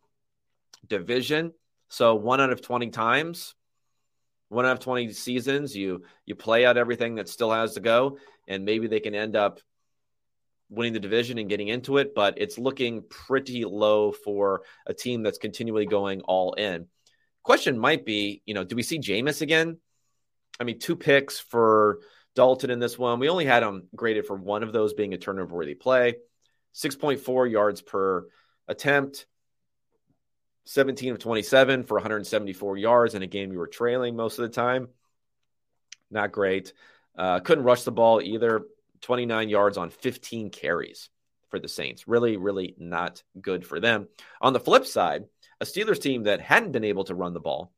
division. So one out of twenty times, one out of twenty seasons, you you play out everything that still has to go, and maybe they can end up winning the division and getting into it, but it's looking pretty low for a team that's continually going all in. Question might be, you know, do we see Jameis again? I mean, two picks for Dalton in this one. We only had him graded for one of those being a turnover worthy play, 6.4 yards per attempt, 17 of 27 for 174 yards in a game you were trailing most of the time. Not great. Uh, couldn't rush the ball either. 29 yards on 15 carries for the Saints. Really, really not good for them. On the flip side, a Steelers team that hadn't been able to run the ball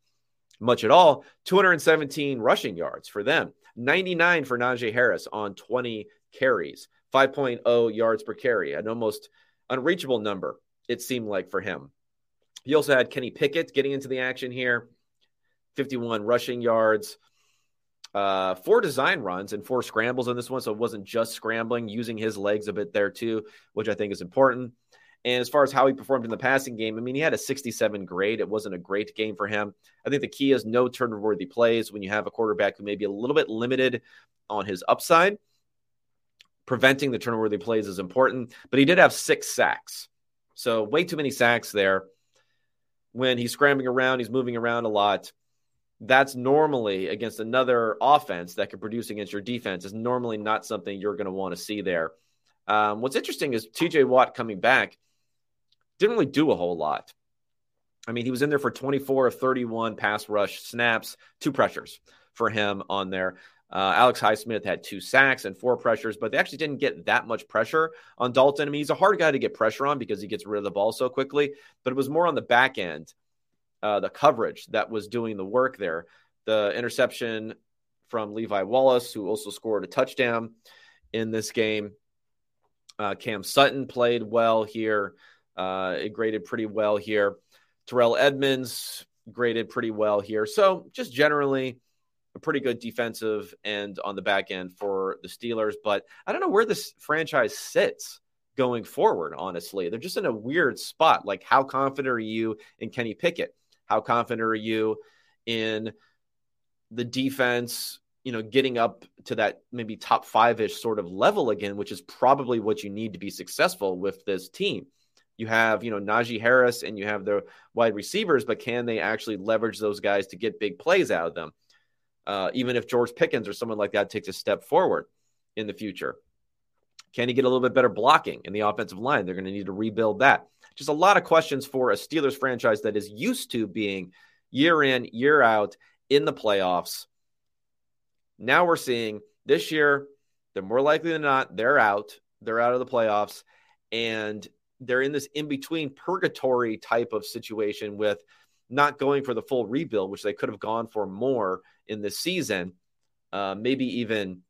much at all, 217 rushing yards for them, 99 for Najee Harris on 20 carries, 5.0 yards per carry, an almost unreachable number, it seemed like for him. He also had Kenny Pickett getting into the action here, 51 rushing yards, uh, four design runs and four scrambles in this one. So it wasn't just scrambling, using his legs a bit there too, which I think is important. And as far as how he performed in the passing game, I mean, he had a 67 grade. It wasn't a great game for him. I think the key is no turnover worthy plays when you have a quarterback who may be a little bit limited on his upside. Preventing the turnover worthy plays is important, but he did have six sacks. So, way too many sacks there. When he's scrambling around, he's moving around a lot that's normally against another offense that could produce against your defense is normally not something you're going to want to see there. Um, what's interesting is TJ Watt coming back didn't really do a whole lot. I mean, he was in there for 24 of 31 pass rush snaps, two pressures for him on there. Uh, Alex Highsmith had two sacks and four pressures, but they actually didn't get that much pressure on Dalton. I mean, he's a hard guy to get pressure on because he gets rid of the ball so quickly, but it was more on the back end uh, the coverage that was doing the work there. the interception from Levi Wallace, who also scored a touchdown in this game. Uh, Cam Sutton played well here. Uh, it graded pretty well here. Terrell Edmunds graded pretty well here. So just generally a pretty good defensive end on the back end for the Steelers. But I don't know where this franchise sits going forward, honestly. They're just in a weird spot. Like, how confident are you in Kenny Pickett? How confident are you in the defense, you know, getting up to that maybe top five ish sort of level again, which is probably what you need to be successful with this team? You have, you know, Najee Harris and you have the wide receivers, but can they actually leverage those guys to get big plays out of them? Uh, even if George Pickens or someone like that takes a step forward in the future. Can he get a little bit better blocking in the offensive line? They're going to need to rebuild that. Just a lot of questions for a Steelers franchise that is used to being year in, year out in the playoffs. Now we're seeing this year, they're more likely than not, they're out. They're out of the playoffs. And they're in this in between purgatory type of situation with not going for the full rebuild, which they could have gone for more in this season. Uh, maybe even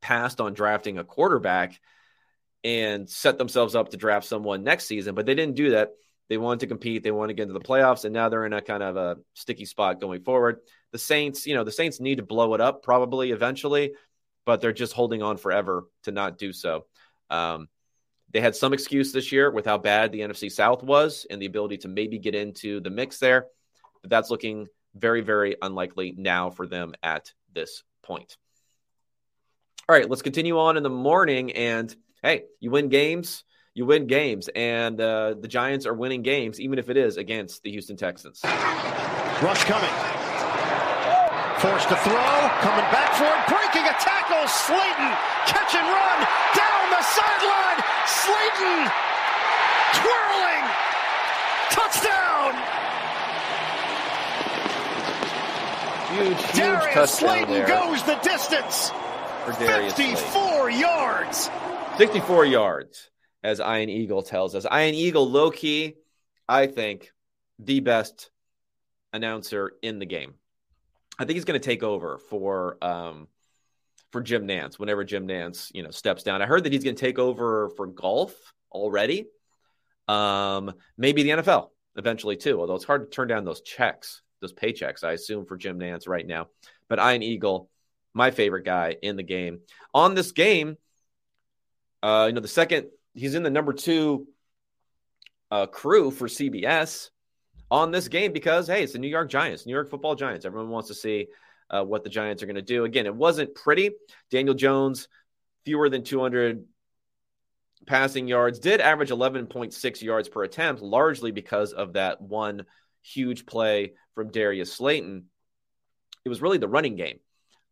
passed on drafting a quarterback and set themselves up to draft someone next season, but they didn't do that. They wanted to compete, they wanted to get into the playoffs, and now they're in a kind of a sticky spot going forward. The Saints, you know, the Saints need to blow it up probably eventually, but they're just holding on forever to not do so. Um, they had some excuse this year with how bad the NFC South was and the ability to maybe get into the mix there, but that's looking very, very unlikely now for them at this point. All right, let's continue on in the morning. And hey, you win games, you win games. And uh, the Giants are winning games, even if it is against the Houston Texans. Rush coming. Forced to throw, coming back for it, breaking a tackle. Slayton, catch and run, down the sideline. Slayton, twirling, touchdown. Huge, huge Darius touchdown Slayton there. goes the distance. for Darius Slayton. 54 yards. 64 yards, as Ian Eagle tells us. Ian Eagle, low key, I think, the best announcer in the game. I think he's going to take over for um, for Jim Nantz whenever Jim Nantz you know steps down. I heard that he's going to take over for golf already. Um, maybe the NFL eventually too. Although it's hard to turn down those checks, those paychecks. I assume for Jim Nantz right now. But Iron Eagle, my favorite guy in the game. On this game, uh, you know, the second he's in the number two uh, crew for CBS on this game because hey, it's the New York Giants, New York Football Giants. Everyone wants to see uh, what the Giants are going to do. Again, it wasn't pretty. Daniel Jones, fewer than 200 passing yards, did average 11.6 yards per attempt, largely because of that one huge play from Darius Slayton. It was really the running game.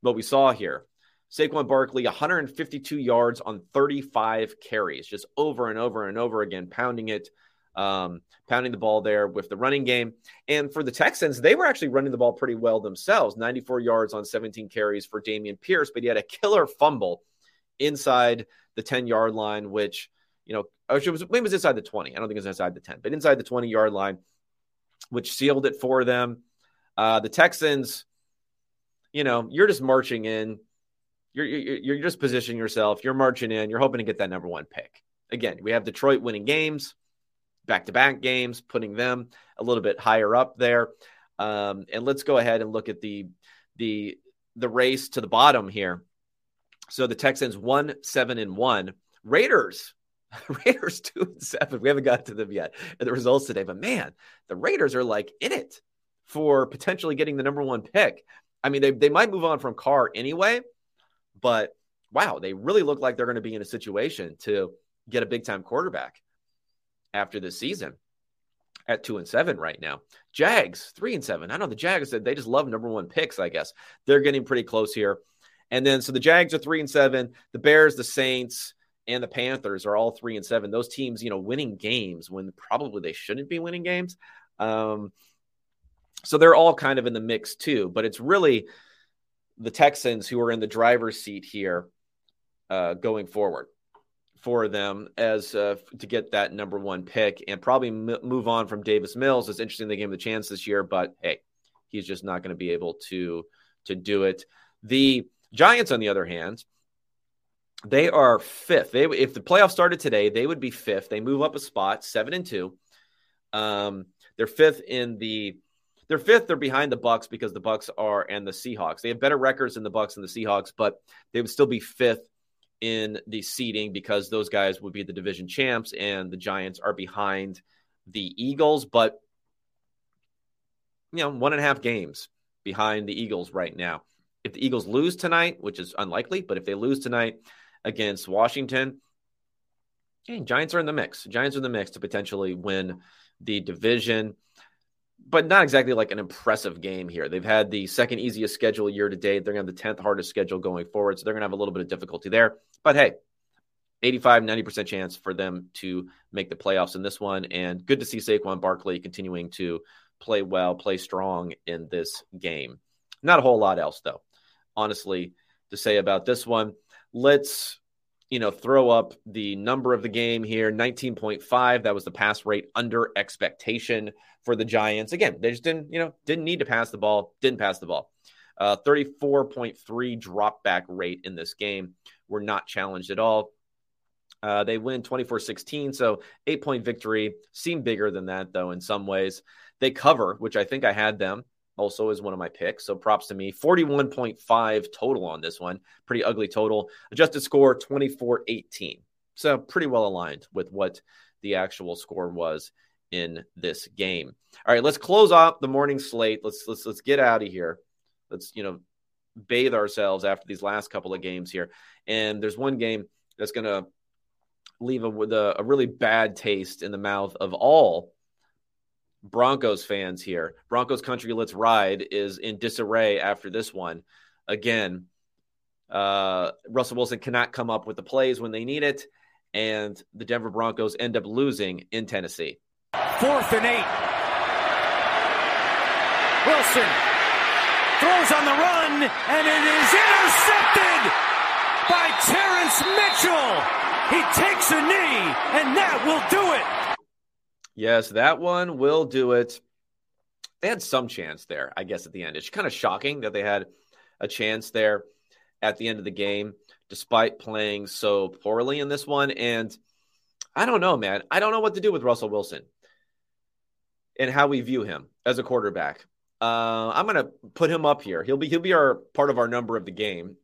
What we saw here Saquon Barkley, 152 yards on 35 carries, just over and over and over again, pounding it, um, pounding the ball there with the running game. And for the Texans, they were actually running the ball pretty well themselves 94 yards on 17 carries for Dameon Pierce, but he had a killer fumble inside the 10 yard line, which, you know, it was, maybe it was inside the 20. I don't think it was inside the 10, but inside the 20 yard line, which sealed it for them. Uh, the Texans, you know, you're just marching in you're, you're, just positioning yourself. You're marching in. You're hoping to get that number one pick. Again, we have Detroit winning games, back to back games, putting them a little bit higher up there. Um, and let's go ahead and look at the the the race to the bottom here. So the Texans one seven and one. Raiders Raiders two and seven. We haven't got to them yet the results today, but man, the Raiders are like in it for potentially getting the number one pick. I mean, they they might move on from Carr anyway but wow, they really look like they're going to be in a situation to get a big time quarterback after this season at two and seven right now. Jags, three and seven. I know the Jags said they just love number one picks, I guess. They're getting pretty close here. And then so the Jags are three and seven. The Bears, the Saints, and the Panthers are all three and seven. Those teams, you know, winning games when probably they shouldn't be winning games. Um, so they're all kind of in the mix too. But it's really the Texans who are in the driver's seat here uh, going forward for them as uh, to get that number one pick and probably m- move on from Davis Mills. It's interesting they gave him the chance this year, but hey, He's just not going to be able to to do it. The Giants, on the other hand, they are fifth. They if the playoffs started today, they would be fifth. They move up a spot, seven and two. Um, they're fifth in the they're fifth. They're behind the Bucs because the Bucs are and the Seahawks. They have better records than the Bucs and the Seahawks, but they would still be fifth in the seeding because those guys would be the division champs, and the Giants are behind the Eagles. But you know, one and a half games behind the Eagles right now. If the Eagles lose tonight, which is unlikely, but if they lose tonight against Washington, Giants are in the mix. Giants are in the mix to potentially win the division, but not exactly like an impressive game here. They've had the second easiest schedule year to date. They're going to have the 10th hardest schedule going forward. So they're going to have a little bit of difficulty there. But hey, 85, 90% chance for them to make the playoffs in this one. And good to see Saquon Barkley continuing to play well, play strong in this game. Not a whole lot else, though, honestly, to say about this one. Let's, you know, throw up the number of the game here 19.5. That was the pass rate under expectation for the Giants. Again, they just didn't, you know, didn't need to pass the ball, didn't pass the ball. Uh, 34.3 drop back rate in this game. Were not challenged at all. Uh, they win 24 16. So, eight point victory. Seemed bigger than that, though, in some ways. They cover, which I think I had them also is one of my picks. So props to me. 41.5 total on this one. Pretty ugly total. Adjusted score 24 18. So pretty well aligned with what the actual score was in this game. All right, let's close out the morning slate. Let's let's let's get out of here. Let's, you know, bathe ourselves after these last couple of games here. And there's one game that's going to leave a, with a, a really bad taste in the mouth of all Broncos fans here. Broncos country, let's ride is in disarray after this one. Again, uh, Russell Wilson cannot come up with the plays when they need it, and the Denver Broncos end up losing in Tennessee. Fourth and eight. Wilson throws on the run, and it is intercepted by Terrance Mitchell. He takes a knee, and that will do it. Yes, that one will do it. They had some chance there, I guess, at the end. It's kind of shocking that they had a chance there at the end of the game, despite playing so poorly in this one. And I don't know, man. I don't know what to do with Russell Wilson and how we view him as a quarterback. Uh, I'm to put him up here. He'll be he'll be our part of our number of the game,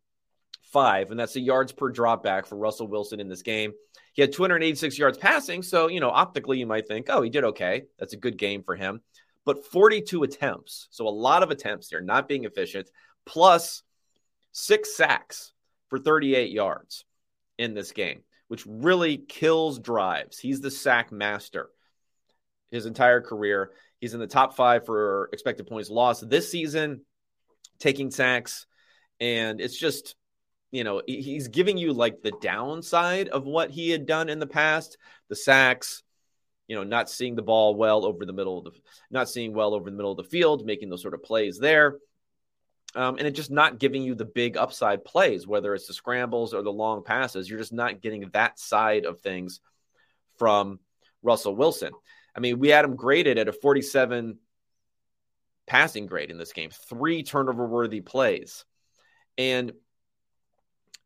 five, and that's the yards per drop back for Russell Wilson in this game. He had 286 yards passing. So, you know, optically, you might think, oh, he did okay. That's a good game for him. But 42 attempts. So, a lot of attempts there, not being efficient, plus six sacks for 38 yards in this game, which really kills drives. He's the sack master his entire career. He's in the top five for expected points lost this season, taking sacks. And it's just, you know, he's giving you like the downside of what he had done in the past, the sacks, you know, not seeing the ball well over the middle of the, not seeing well over the middle of the field, making those sort of plays there. Um, and it just not giving you the big upside plays, whether it's the scrambles or the long passes. You're just not getting that side of things from Russell Wilson. I mean, we had him graded at a 47 passing grade in this game, three turnover worthy plays. And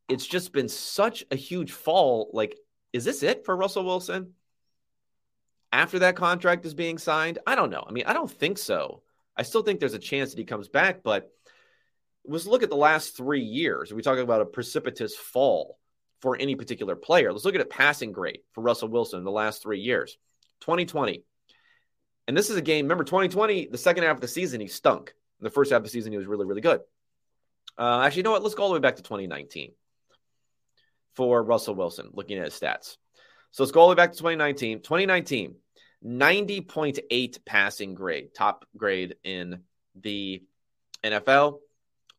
it's just been such a huge fall. Like, is this it for Russell Wilson? After that contract is being signed? I don't know. I mean, I don't think so. I still think there's a chance that he comes back, but let's look at the last three years. We talk about a precipitous fall for any particular player. Let's look at a passing grade for Russell Wilson in the last three years. 2020. And this is a game, remember 2020, the second half of the season, he stunk. In the first half of the season, he was really, really good. Uh, actually, you know what? Let's go all the way back to 2019 for Russell Wilson, looking at his stats. So let's go all the way back to 2019. 2019, 90.8 passing grade, top grade in the NFL.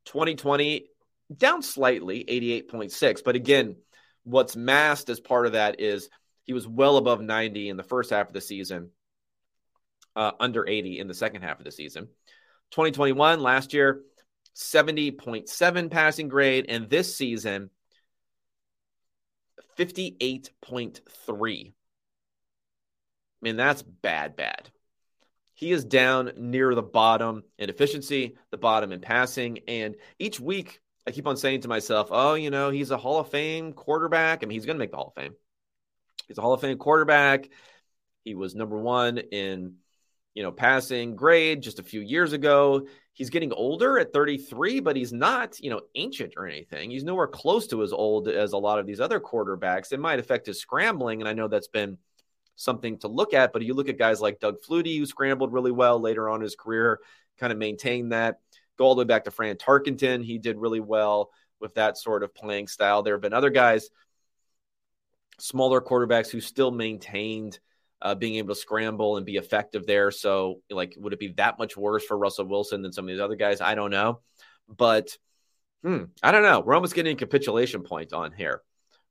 2020, down slightly, 88.6. But again, what's masked as part of that is he was well above 90 in the first half of the season, uh, under 80 in the second half of the season. 2021, last year, 70.7 passing grade. And this season, 58.3. I mean, that's bad, bad. he is down near the bottom in efficiency, the bottom in passing. And each week, I keep on saying to myself, oh, you know, he's a Hall of Fame quarterback. I mean, he's going to make the Hall of Fame. He's a Hall of Fame quarterback. He was number one in, you know, passing grade just a few years ago. He's getting older at 33, but he's not, you know, ancient or anything. He's nowhere close to as old as a lot of these other quarterbacks. It might affect his scrambling. And I know that's been – something to look at. But you look at guys like Doug Flutie, who scrambled really well later on his career, kind of maintained that. Go all the way back to Fran Tarkenton. He did really well with that sort of playing style. There have been other guys, smaller quarterbacks, who still maintained uh, being able to scramble and be effective there. So, like, would it be that much worse for Russell Wilson than some of these other guys? I don't know. But hmm, I don't know. We're almost getting a capitulation point on here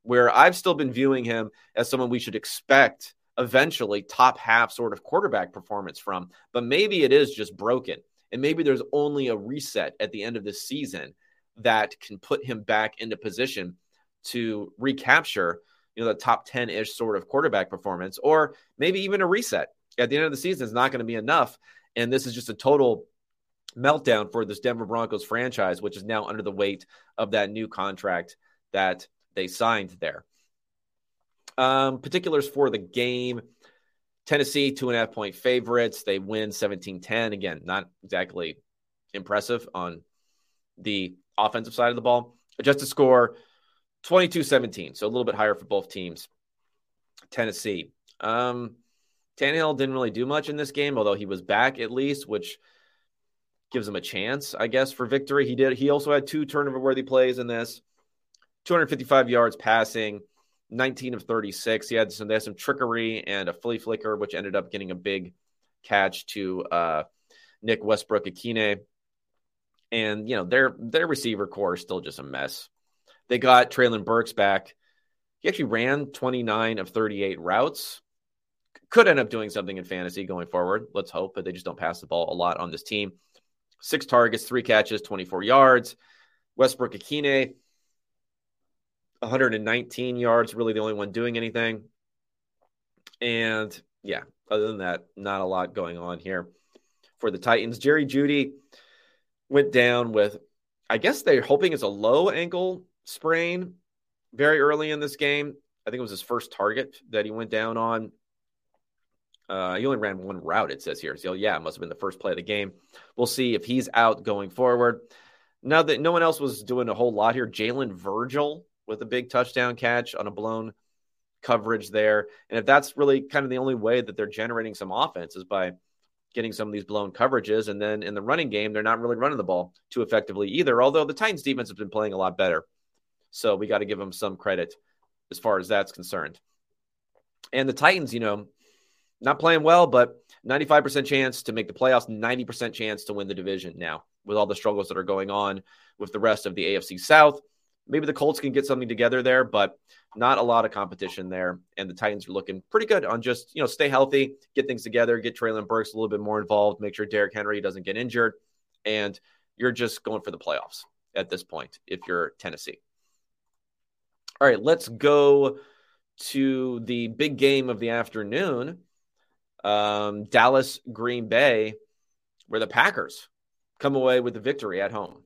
where I've still been viewing him as someone we should expect eventually top half sort of quarterback performance from. But maybe it is just broken. And maybe there's only a reset at the end of the season that can put him back into position to recapture, you know, the top 10 ish sort of quarterback performance, or maybe even a reset at the end of the season is not going to be enough. And this is just a total meltdown for this Denver Broncos franchise, which is now under the weight of that new contract that they signed there. Um, particulars for the game Tennessee, two and a half point favorites. They win 17 10. Again, not exactly impressive on the offensive side of the ball. Adjusted score 22 17. So a little bit higher for both teams. Tennessee. Um, Tannehill didn't really do much in this game, although he was back at least, which gives him a chance, I guess, for victory. He did. He also had two turnover worthy plays in this 255 yards passing. 19 of 36. He had some, they had some trickery and a flea flicker, which ended up getting a big catch to uh, Nick Westbrook-Ikhine. And, you know, their their receiver corps is still just a mess. They got Treylon Burks back. He actually ran 29 of 38 routes. Could end up doing something in fantasy going forward. Let's hope, but they just don't pass the ball a lot on this team. Six targets, three catches, 24 yards. Westbrook-Ikhine, 119 yards, really the only one doing anything. And yeah, other than that, not a lot going on here for the Titans. Jerry Jeudy went down with, I guess they're hoping it's a low ankle sprain very early in this game. I think it was his first target that he went down on. Uh, he only ran one route, it says here. So, yeah, it must have been the first play of the game. We'll see if he's out going forward. Now that no one else was doing a whole lot here, Jalen Virgil with a big touchdown catch on a blown coverage there. And if that's really kind of the only way that they're generating some offense is by getting some of these blown coverages. And then in the running game, they're not really running the ball too effectively either, although the Titans defense has been playing a lot better. So we got to give them some credit as far as that's concerned. And the Titans, you know, not playing well, but 95% chance to make the playoffs, 90% chance to win the division now with all the struggles that are going on with the rest of the AFC South maybe the Colts can get something together there, but not a lot of competition there. And the Titans are looking pretty good on just, you know, stay healthy, get things together, get Treylon Burks a little bit more involved, make sure Derrick Henry doesn't get injured. And you're just going for the playoffs at this point if you're Tennessee. All right, let's go to the big game of the afternoon um, Dallas Green Bay, where the Packers come away with the victory at home.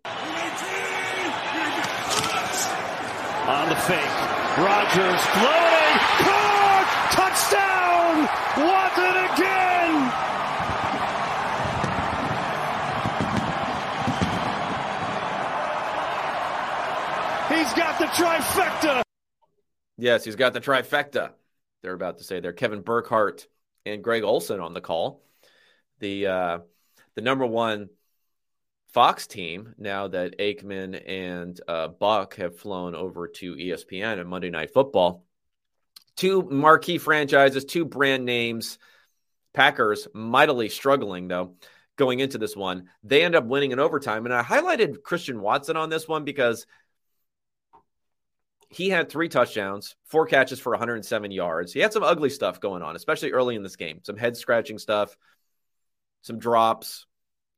on the fake. Rodgers floating. Cook! Touchdown! Watson again! He's got the trifecta. Yes, he's got the trifecta. They're about to say there. Kevin Burkhardt and Greg Olsen on the call. The uh, the number one Fox team, now that Aikman and uh, Buck have flown over to ESPN and Monday Night Football, two marquee franchises, two brand names. Packers mightily struggling though going into this one. They end up winning in overtime, and I highlighted Christian Watson on this one because he had three touchdowns, four catches for 107 yards. He had some ugly stuff going on, especially early in this game. Some head scratching stuff, some drops,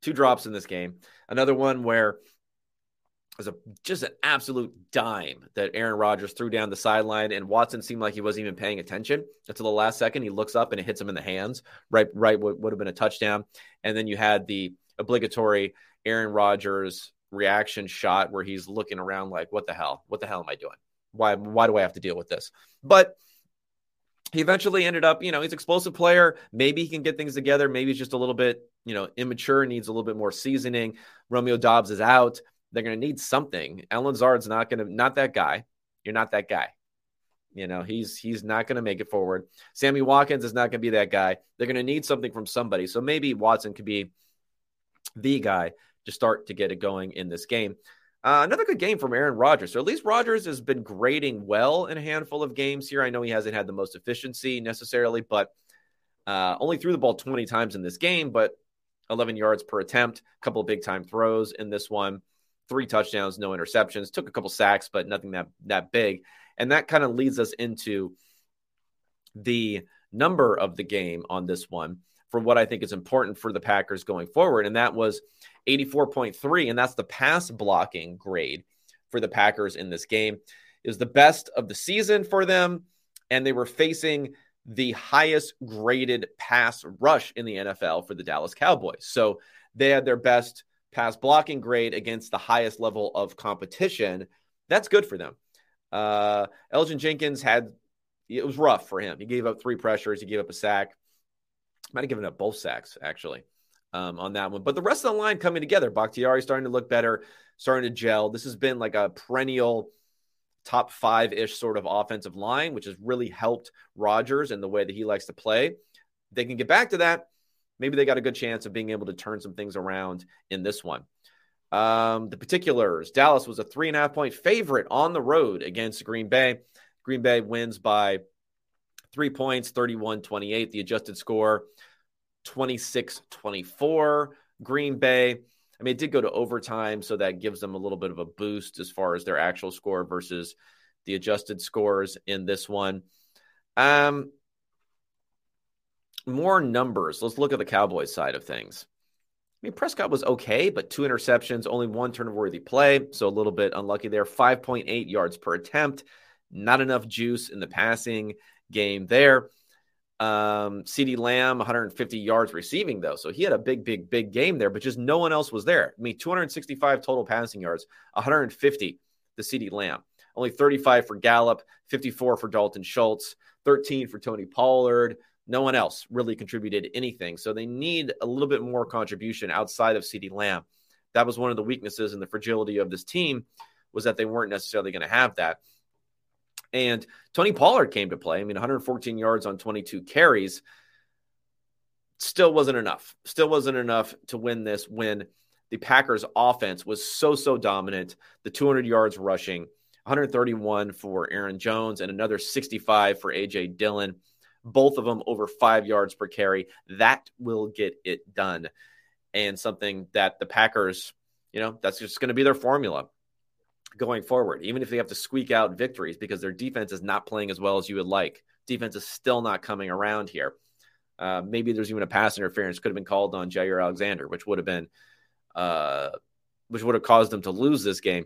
two drops in this game. Another one where it was a just an absolute dime that Aaron Rodgers threw down the sideline, and Watson seemed like he wasn't even paying attention until the last second. He looks up and it hits him in the hands, right? Right, what would have been a touchdown. And then you had the obligatory Aaron Rodgers reaction shot where he's looking around like, "What the hell? What the hell am I doing? Why? Why do I have to deal with this?" But he eventually ended up, you know, he's an explosive player. Maybe he can get things together. Maybe he's just a little bit, you know, immature, needs a little bit more seasoning. Romeo Doubs is out. They're going to need something. Allen Lazard's not going to, not that guy. You're not that guy. You know, he's he's not going to make it forward. Sammy Watkins is not going to be that guy. They're going to need something from somebody. So maybe Watson could be the guy to start to get it going in this game. Uh, another good game from Aaron Rodgers. So at least Rodgers has been grading well in a handful of games here. I know he hasn't had the most efficiency necessarily, but uh, only threw the ball 20 times in this game, but 11 yards per attempt, a couple of big time throws in this one three touchdowns, no interceptions, took a couple sacks, but nothing that that big. And that kind of leads us into the number of the game on this one for what I think is important for the Packers going forward. And that was 84.3. And that's the pass blocking grade for the Packers in this game. Was the best of the season for them. And they were facing the highest graded pass rush in the NFL for the Dallas Cowboys. So they had their best pass blocking grade against the highest level of competition, that's good for them. Uh, Elgton Jenkins had it was rough for him. He gave up three pressures. He gave up a sack. Might have given up both sacks actually um, on that one. But the rest of the line coming together. Bakhtiari starting to look better, starting to gel. This has been like a perennial top five ish sort of offensive line, which has really helped Rodgers in the way that he likes to play. They can get back to that maybe they got a good chance of being able to turn some things around in this one. Um, the particulars Dallas was a three and a half point favorite on the road against Green Bay. Green Bay wins by three points, 31 28. The adjusted score, 26 24. Green Bay. I mean, it did go to overtime, so that gives them a little bit of a boost as far as their actual score versus the adjusted scores in this one. Um, more numbers. Let's look at the Cowboys side of things. I mean, Prescott was okay, but two interceptions, only one turnover worthy play. So a little bit unlucky there. 5.8 yards per attempt. Not enough juice in the passing game there. Um, CeeDee Lamb, 150 yards receiving, though. So he had a big, big, big game there, but just no one else was there. I mean, 265 total passing yards, 150 the CeeDee Lamb. Only 35 for Gallup, 54 for Dalton Schultz, 13 for Tony Pollard, no one else really contributed anything. So they need a little bit more contribution outside of CeeDee Lamb. That was one of the weaknesses and the fragility of this team was that they weren't necessarily going to have that. And Tony Pollard came to play. I mean, 114 yards on 22 carries still wasn't enough. Still wasn't enough to win this when the Packers offense was so, so dominant. The 200 yards rushing, 131 for Aaron Jones, and another 65 for A.J. Dillon both of them over five yards per carry. That will get it done. And something that the Packers, you know, that's just going to be their formula going forward, even if they have to squeak out victories because their defense is not playing as well as you would like. Defense is still not coming around here. Uh, maybe there's even a pass interference could have been called on Jaire Alexander, which would have been, uh, which would have caused them to lose this game.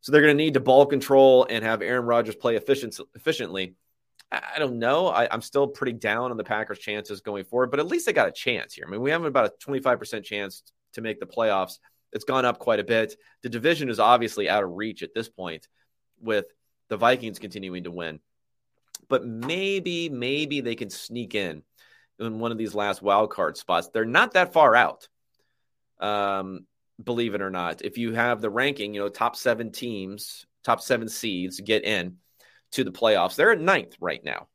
So they're going to need to ball control and have Aaron Rodgers play efficient, efficiently I don't know. I, am still pretty down on the Packers' chances going forward, but at least they got a chance here. I mean, we have about a 25% chance to make the playoffs. It's gone up quite a bit. The division is obviously out of reach at this point with the Vikings continuing to win. But maybe, maybe they can sneak in in one of these last wild card spots. They're not that far out. Um, believe it or not. If you have the ranking, you know, top seven teams, top seven seeds get in to the playoffs. They're at ninth right now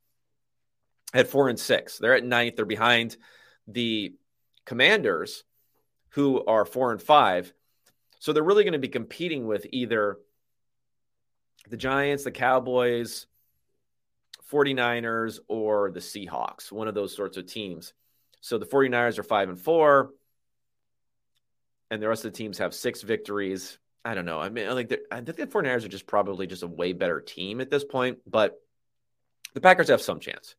at four and six. They're at ninth. They're behind the Commanders, who are four and five. So they're really going to be competing with either the Giants, the Cowboys, 49ers, or the Seahawks, one of those sorts of teams. So the 49ers are five and four, and the rest of the teams have six victories. I don't know. I mean, like I think the 49ers are just probably just a way better team at this point, but the Packers have some chance.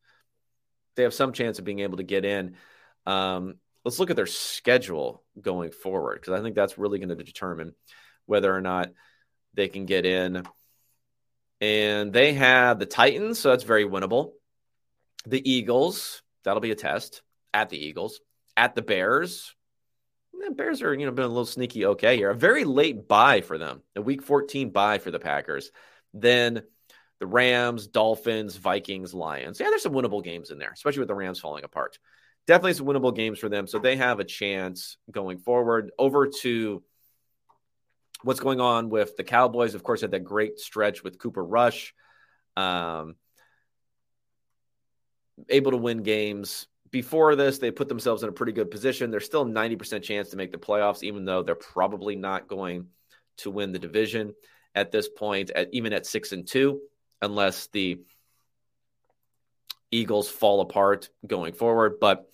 They have some chance of being able to get in. Um, let's look at their schedule going forward because I think that's really going to determine whether or not they can get in. And they have the Titans, so that's very winnable. The Eagles, that'll be a test at the Eagles. At the Bears, the Bears are, you know, been a little sneaky okay here. A very late bye for them, a week 14 bye for the Packers. Then the Rams, Dolphins, Vikings, Lions. Yeah, there's some winnable games in there, especially with the Rams falling apart. Definitely some winnable games for them. So they have a chance going forward. Over to what's going on with the Cowboys. Of course, had that great stretch with Cooper Rush. Um, able to win games. Before this, they put themselves in a pretty good position. There's still 90% chance to make the playoffs, even though they're probably not going to win the division at this point, at, even at six and two, unless the Eagles fall apart going forward. But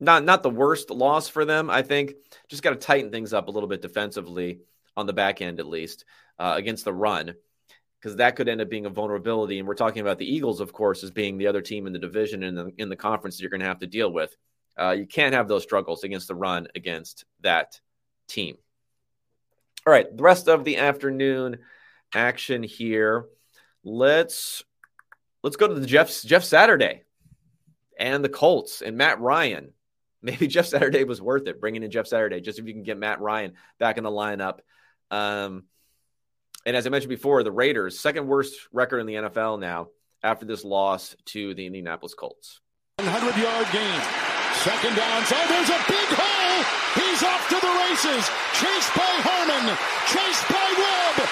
not not the worst loss for them. I think just got to tighten things up a little bit defensively on the back end, at least uh, against the run because that could end up being a vulnerability. And we're talking about the Eagles, of course, as being the other team in the division and in, in the conference that you're going to have to deal with. Uh, you can't have those struggles against the run against that team. All right, the rest of the afternoon action here. Let's let's go to the Jeff Jeff Saturday and the Colts and Matt Ryan. Maybe Jeff Saturday was worth it bringing in Jeff Saturday just if you can get Matt Ryan back in the lineup. Um, and as I mentioned before, the Raiders, second worst record in the NFL now after this loss to the Indianapolis Colts. 100 yard game. Second down. So there's a big hole. He's off to the races. Chased by Harmon. Chased by Webb.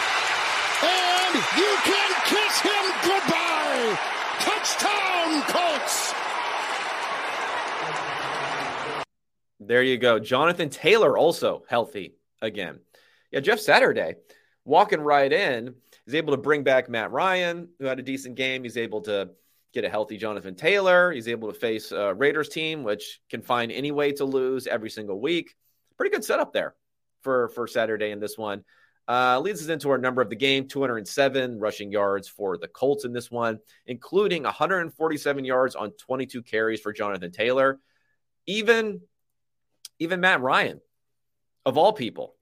There you go. Jonathan Taylor also healthy again. Yeah, Jeff Saturday walking right in, is able to bring back Matt Ryan, who had a decent game. He's able to get a healthy Jonathan Taylor. He's able to face a Raiders team, which can find any way to lose every single week. Pretty good setup there for, for Saturday in this one. Uh, leads us into our number of the game 207 rushing yards for the Colts in this one, including 147 yards on 22 carries for Jonathan Taylor. Even, even Matt Ryan, of all people,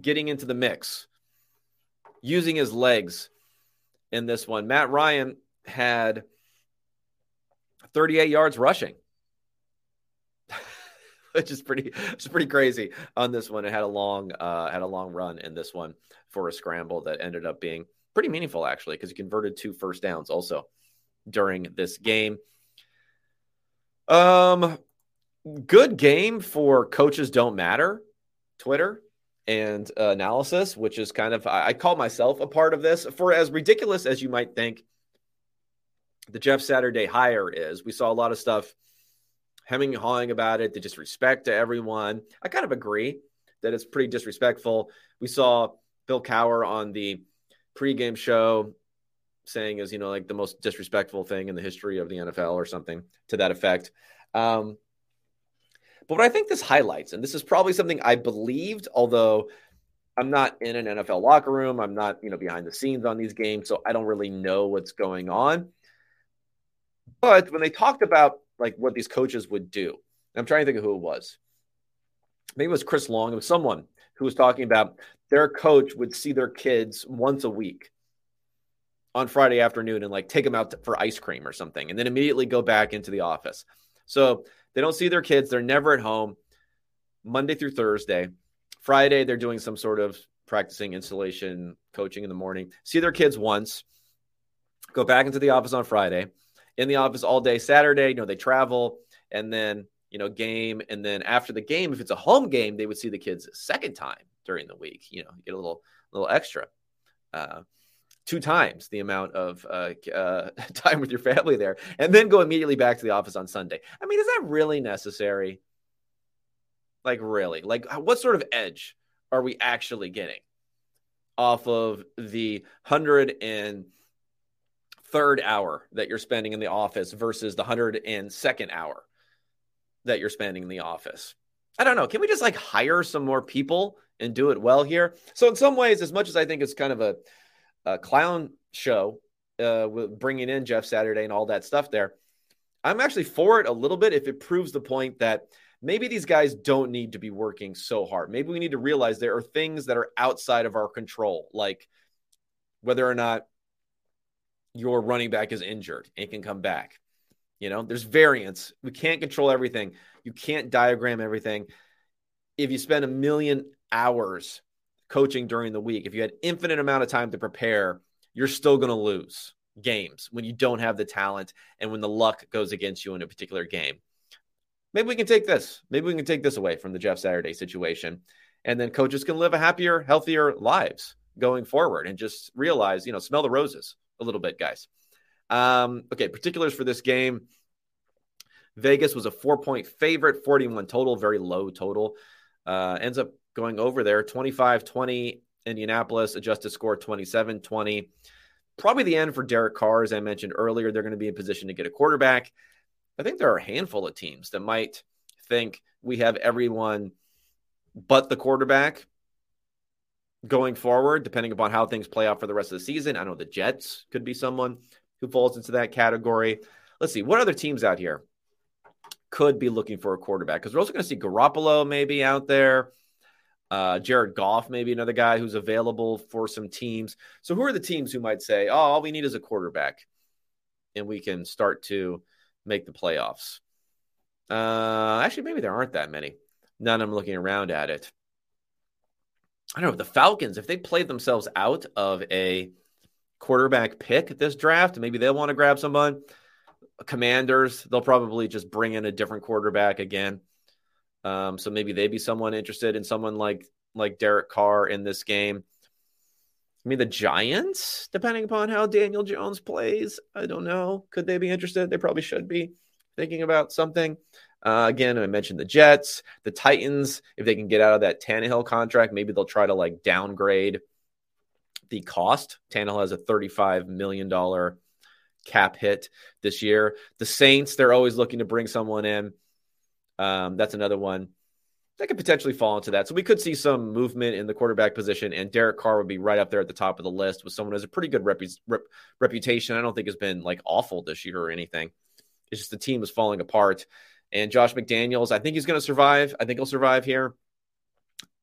getting into the mix using his legs in this one. Matt Ryan had 38 yards rushing. which is pretty it's pretty crazy on this one. It had a long uh had a long run in this one for a scramble that ended up being pretty meaningful actually because he converted two first downs also during this game. Um good game for coaches don't matter Twitter and uh, analysis, which is kind of, I, I call myself a part of this. For as ridiculous as you might think the Jeff Saturday hire is, we saw a lot of stuff hemming and hawing about it, the disrespect to everyone. I kind of agree that it's pretty disrespectful. We saw Bill Cowher on the pregame show saying is, you know, like the most disrespectful thing in the history of the NFL or something to that effect. Um, but what I think this highlights, and this is probably something I believed, although I'm not in an NFL locker room, I'm not, you know, behind the scenes on these games, so I don't really know what's going on. But when they talked about like what these coaches would do, I'm trying to think of who it was. Maybe it was Chris Long. It was someone who was talking about their coach would see their kids once a week on Friday afternoon and like take them out for ice cream or something, and then immediately go back into the office. So they don't see their kids. They're never at home Monday through Thursday. Friday, they're doing some sort of practicing installation coaching in the morning. See their kids once, go back into the office on Friday, in the office all day Saturday. You know, they travel and then, you know, game. And then after the game, if it's a home game, they would see the kids a second time during the week, you know, get a little, little extra. Uh, two times the amount of uh, uh, time with your family there, and then go immediately back to the office on Sunday. I mean, is that really necessary? Like, really? Like, what sort of edge are we actually getting off of the hundred and third hour that you're spending in the office versus the hundred and second hour that you're spending in the office? I don't know. Can we just like hire some more people and do it well here? So, in some ways, as much as I think it's kind of a uh, clown show uh, bringing in Jeff Saturday and all that stuff there. I'm actually for it a little bit if it proves the point that maybe these guys don't need to be working so hard. Maybe we need to realize there are things that are outside of our control, like whether or not your running back is injured and can come back. You know, there's variance. We can't control everything. You can't diagram everything. If you spend a million hours coaching during the week, if you had infinite amount of time to prepare, you're still going to lose games when you don't have the talent and when the luck goes against you in a particular game. Maybe we can take this. Maybe we can take this away from the Jeff Saturday situation. And then coaches can live a happier, healthier lives going forward and just realize, you know, smell the roses a little bit, guys. Um, okay, particulars for this game. Vegas was a four point favorite, 41 total, very low total. Uh, ends up going over there 25 20. Indianapolis, adjusted score 27 20. Probably the end for Derek Carr, as I mentioned earlier. They're going to be in position to get a quarterback. I think there are a handful of teams that might think we have everyone but the quarterback going forward, depending upon how things play out for the rest of the season. I know the Jets could be someone who falls into that category. Let's see what other teams out here could be looking for a quarterback because we're also going to see Garoppolo maybe out there. Uh, Jared Goff, maybe another guy who's available for some teams. So, who are the teams who might say, "Oh, all we need is a quarterback, and we can start to make the playoffs"? Uh, actually, maybe there aren't that many. None. I'm looking around at it. I don't know. The Falcons, if they played themselves out of a quarterback pick this draft, maybe they'll want to grab someone. Commanders, they'll probably just bring in a different quarterback again. Um, so maybe they'd be someone interested in someone like like Derek Carr in this game. I mean, the Giants, depending upon how Daniel Jones plays, I don't know. Could they be interested? They probably should be thinking about something. Uh, again, I mentioned the Jets, the Titans. If they can get out of that Tannehill contract, maybe they'll try to like downgrade the cost. Tannehill has a $35 million cap hit this year. The Saints, they're always looking to bring someone in. Um, that's another one that could potentially fall into that. So we could see some movement in the quarterback position, and Derek Carr would be right up there at the top of the list with someone who has a pretty good rep- rep- reputation. I don't think has been like awful this year or anything. It's just the team is falling apart. And Josh McDaniels, I think he's going to survive. I think he'll survive here.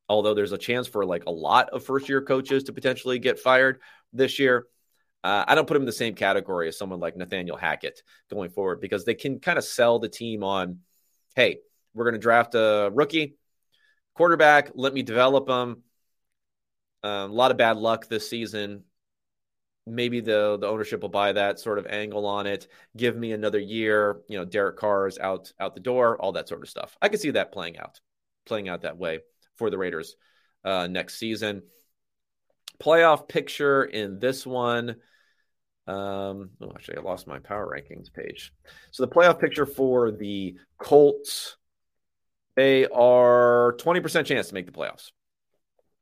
Although there's a chance for like a lot of first year coaches to potentially get fired this year. Uh, I don't put him in the same category as someone like Nathaniel Hackett going forward because they can kind of sell the team on – hey, we're going to draft a rookie quarterback. Let me develop them. Um, a lot of bad luck this season. Maybe the the ownership will buy that sort of angle on it. Give me another year. You know, Derek Carr is out out the door. All that sort of stuff. I can see that playing out, playing out that way for the Raiders uh, next season. Playoff picture in this one. Um, oh, actually, I lost my power rankings page. So the playoff picture for the Colts, they are 20% chance to make the playoffs.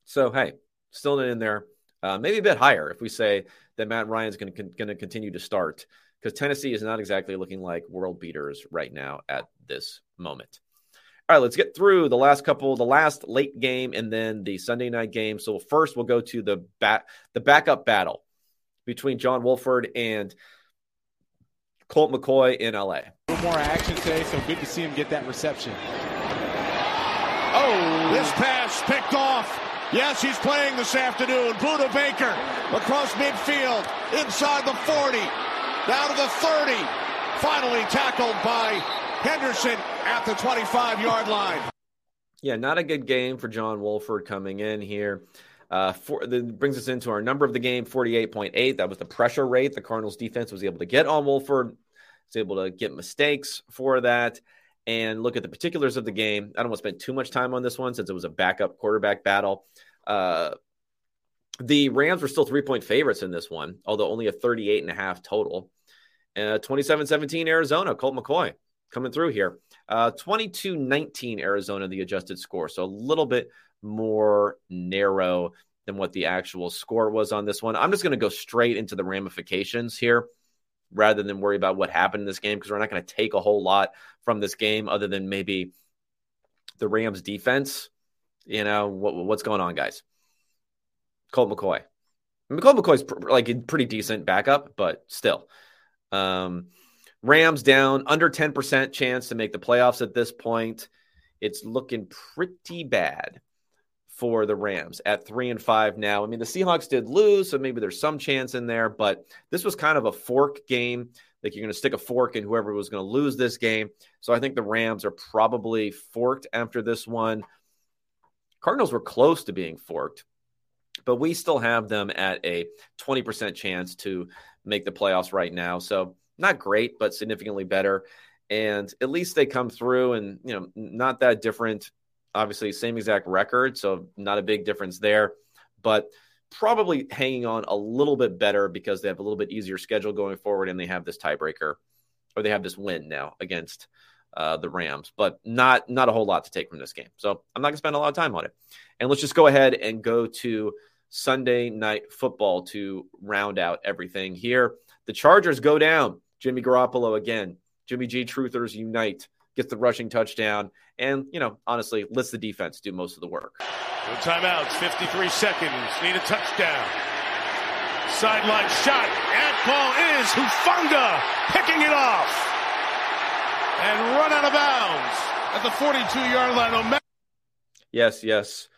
So, hey, still in there. Uh, maybe a bit higher if we say that Matt Ryan's going to continue to start because Tennessee is not exactly looking like world beaters right now at this moment. All right, let's get through the last couple, the last late game, and then the Sunday night game. So first, we'll go to the bat, the backup battle between John Wolford and Colt McCoy in LA. A little more action today, so good to see him get that reception. Oh, this pass picked off. Yes, he's playing this afternoon. Budda Baker across midfield, inside the 40, down to the 30. Finally tackled by Henderson at the 25 yard line. Yeah, not a good game for John Wolford coming in here. Uh, for, that brings us into our number of the game, 48.8. That was the pressure rate the Cardinals defense was able to get on Wolford. Was able to get mistakes for that. And look at the particulars of the game. I don't want to spend too much time on this one since it was a backup quarterback battle. Uh, the Rams were still three point favorites in this one, although only a 38 and a half total. Uh, 27 17 Arizona, Colt McCoy coming through here. Uh, 22 19 Arizona, the adjusted score. So a little bit more narrow than what the actual score was on this one. I'm just going to go straight into the ramifications here rather than worry about what happened in this game because we're not going to take a whole lot from this game other than maybe the Rams defense. You know, what, what's going on, guys? Colt McCoy. Colt McCoy's pr- like a pretty decent backup, but still. Um, Rams down under 10% chance to make the playoffs at this point it's looking pretty bad for the Rams at three and five now. I mean, the Seahawks did lose, so maybe there's some chance in there, but this was kind of a fork game. Like you're going to stick a fork in whoever was going to lose this game. So I think the Rams are probably forked after this one. Cardinals were close to being forked, but we still have them at a 20% chance to make the playoffs right now. So not great, but significantly better. And at least they come through and, you know, not that different. Obviously, same exact record. So not a big difference there, but probably hanging on a little bit better because they have a little bit easier schedule going forward and they have this tiebreaker or they have this win now against uh, the Rams, but not not a whole lot to take from this game. So I'm not gonna spend a lot of time on it. And let's just go ahead and go to Sunday night football to round out everything here. The Chargers go down. Jimmy Garoppolo again. Jimmy G truthers unite. Gets the rushing touchdown. And, you know, honestly, lets the defense do most of the work. No timeouts, 53 seconds. Need a touchdown. Sideline shot. And ball is Hufanga picking it off. And run out of bounds at the 42 yard line. Yes, yes.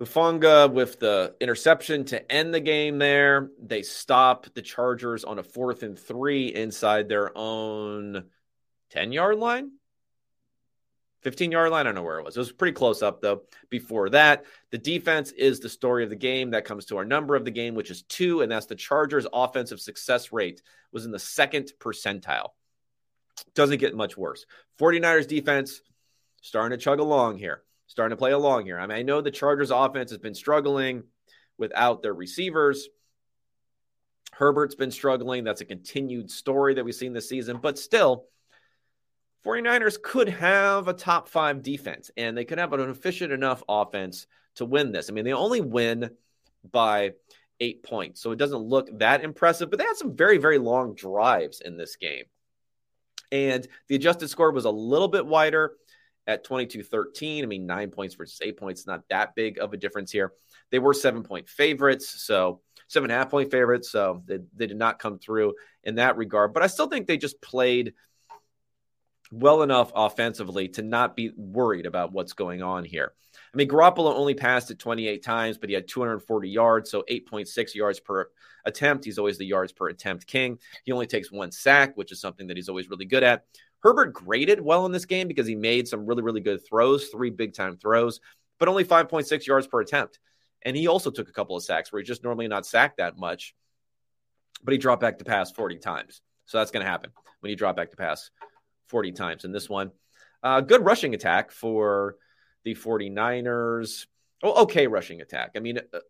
Hufanga with the interception to end the game there. They stop the Chargers on a fourth and three inside their own 10 yard line. 15 yard line. I don't know where it was. It was pretty close up, though. Before that, the defense is the story of the game. That comes to our number of the game, which is two, and that's the Chargers' offensive success rate was in the second percentile. Doesn't get much worse. 49ers defense starting to chug along here starting to play along here. I mean, I know the Chargers offense has been struggling without their receivers. Herbert's been struggling. That's a continued story that we've seen this season, but still, 49ers could have a top five defense and they could have an efficient enough offense to win this. I mean, they only win by eight points, so it doesn't look that impressive, but they had some very, very long drives in this game. And the adjusted score was a little bit wider at 22 13. I mean, nine points versus eight points, not that big of a difference here. They were seven point favorites, so seven and a half point favorites. So they, they did not come through in that regard. But I still think they just played well enough offensively to not be worried about what's going on here. I mean, Garoppolo only passed it 28 times, but he had 240 yards, so 8.6 yards per attempt. He's always the yards per attempt king. He only takes one sack, which is something that he's always really good at. Herbert graded well in this game because he made some really, really good throws, three big time throws, but only 5.6 yards per attempt. And he also took a couple of sacks where he's just normally not sacked that much, but he dropped back to pass 40 times. So that's going to happen when you drop back to pass 40 times in this one. Uh, good rushing attack for the 49ers. Oh, okay, rushing attack. I mean, uh,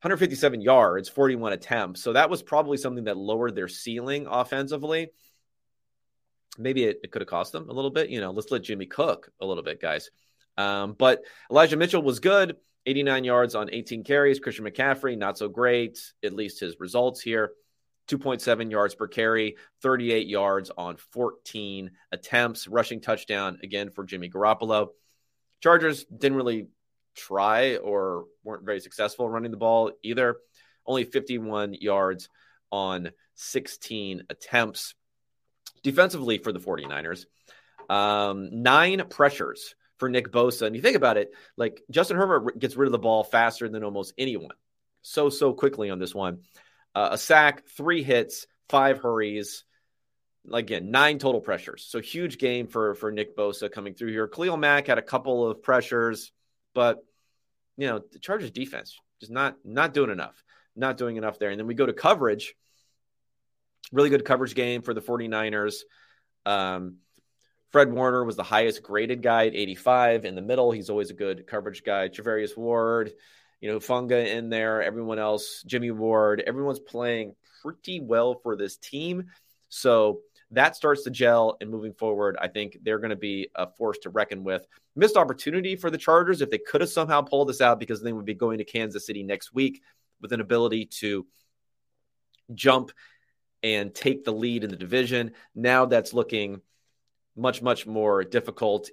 157 yards, 41 attempts. So that was probably something that lowered their ceiling offensively maybe it, it could have cost them a little bit. You know, let's let Jimmy cook a little bit, guys. Um, but Elijah Mitchell was good, 89 yards on 18 carries. Christian McCaffrey, not so great, at least his results here. 2.7 yards per carry, 38 yards on 14 attempts, rushing touchdown again for Jimmy Garoppolo. Chargers didn't really try or weren't very successful running the ball either. Only 51 yards on 16 attempts defensively for the 49ers. Um, nine pressures for Nick Bosa. And you think about it, like Justin Herbert gets rid of the ball faster than almost anyone. So, so quickly on this one. Uh, a sack, three hits, five hurries. Again, nine total pressures. So huge game for for Nick Bosa coming through here. Khalil Mack had a couple of pressures, but you know the Chargers defense just not not doing enough, not doing enough there. And then we go to coverage really good coverage game for the 49ers. Um, Fred Warner was the highest graded guy at 85 in the middle. He's always a good coverage guy. Charvarius Ward, you know, Funga in there, everyone else, Jimmy Ward, everyone's playing pretty well for this team. So that starts to gel and moving forward, I think they're going to be a force to reckon with. Missed opportunity for the Chargers if they could have somehow pulled this out because they would be going to Kansas City next week with an ability to jump and take the lead in the division. Now that's looking much, much more difficult.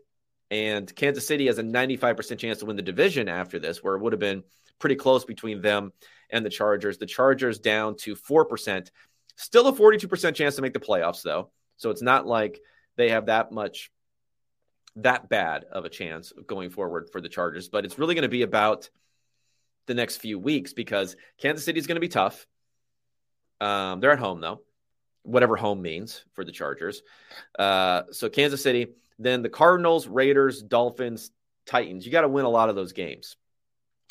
And Kansas City has a 95% chance to win the division after this, where it would have been pretty close between them and the Chargers. The Chargers down to 4%. Still a 42% chance to make the playoffs, though. So it's not like they have that much that bad of a chance going forward for the Chargers. But it's really going to be about the next few weeks because Kansas City is going to be tough. Um, they're at home though, whatever home means for the Chargers. Uh, so Kansas City, then the Cardinals, Raiders, Dolphins, Titans. You got to win a lot of those games.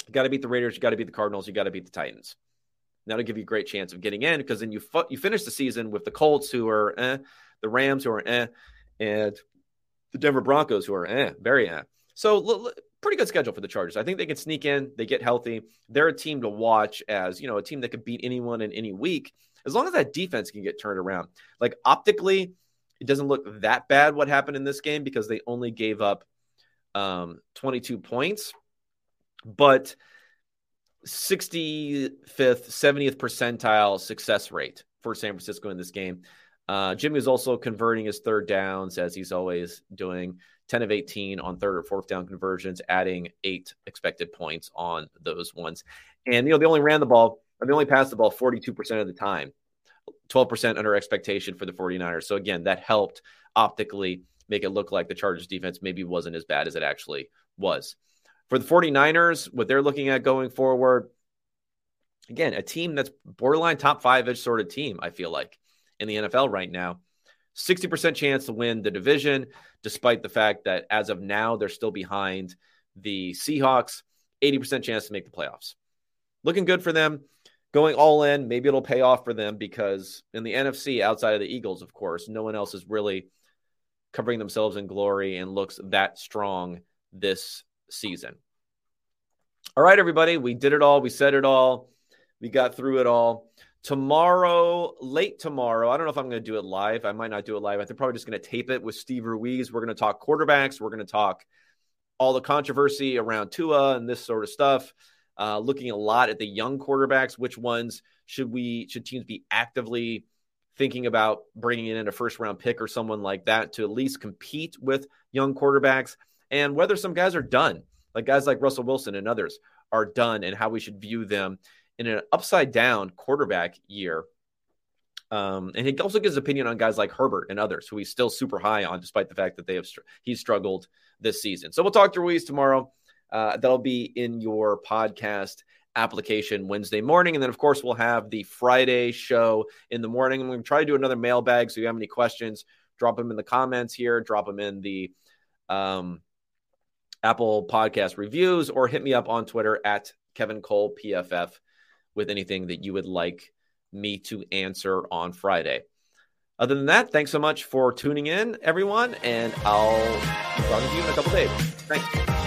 You got to beat the Raiders. You got to beat the Cardinals. You got to beat the Titans. That'll give you a great chance of getting in because then you fu- you finish the season with the Colts who are eh, the Rams who are eh, and the Denver Broncos who are eh, very eh. So l- l- pretty good schedule for the Chargers. I think they can sneak in. They get healthy. They're a team to watch as you know a team that could beat anyone in any week as long as that defense can get turned around. Like optically, it doesn't look that bad what happened in this game because they only gave up um, 22 points, but 65th, 70th percentile success rate for San Francisco in this game. Uh, Jimmy was also converting his third downs as he's always doing 10 of 18 on third or fourth down conversions, adding eight expected points on those ones. And, you know, they only ran the ball, or they only passed the ball 42% of the time, 12% under expectation for the 49ers. So, again, that helped optically make it look like the Chargers defense maybe wasn't as bad as it actually was. For the 49ers, what they're looking at going forward, again, a team that's borderline top five ish sort of team, I feel like, in the NFL right now. 60% chance to win the division, despite the fact that as of now, they're still behind the Seahawks. 80% chance to make the playoffs. Looking good for them. Going all in, maybe it'll pay off for them because in the NFC, outside of the Eagles, of course, no one else is really covering themselves in glory and looks that strong this season. All right, everybody, we did it all. We said it all. We got through it all. Tomorrow, late tomorrow, I don't know if I'm going to do it live. I might not do it live. I think probably just going to tape it with Steve Ruiz. We're going to talk quarterbacks. We're going to talk all the controversy around Tua and this sort of stuff. Uh, looking a lot at the young quarterbacks. Which ones should we should teams be actively thinking about bringing in a first round pick or someone like that to at least compete with young quarterbacks, and whether some guys are done like guys like Russell Wilson and others are done and how we should view them in an upside down quarterback year. Um, and he also gives opinion on guys like Herbert and others who he's still super high on, despite the fact that they have str- he's struggled this season. So we'll talk to Ruiz tomorrow. Uh, that'll be in your podcast application Wednesday morning, and then of course we'll have the Friday show in the morning. I'm going to try to do another mailbag. So if you have any questions, drop them in the comments here. Drop them in the um, Apple Podcast reviews or hit me up on Twitter at Kevin Cole PFF with anything that you would like me to answer on Friday. Other than that, thanks so much for tuning in, everyone, and I'll talk to you in a couple days. Thanks.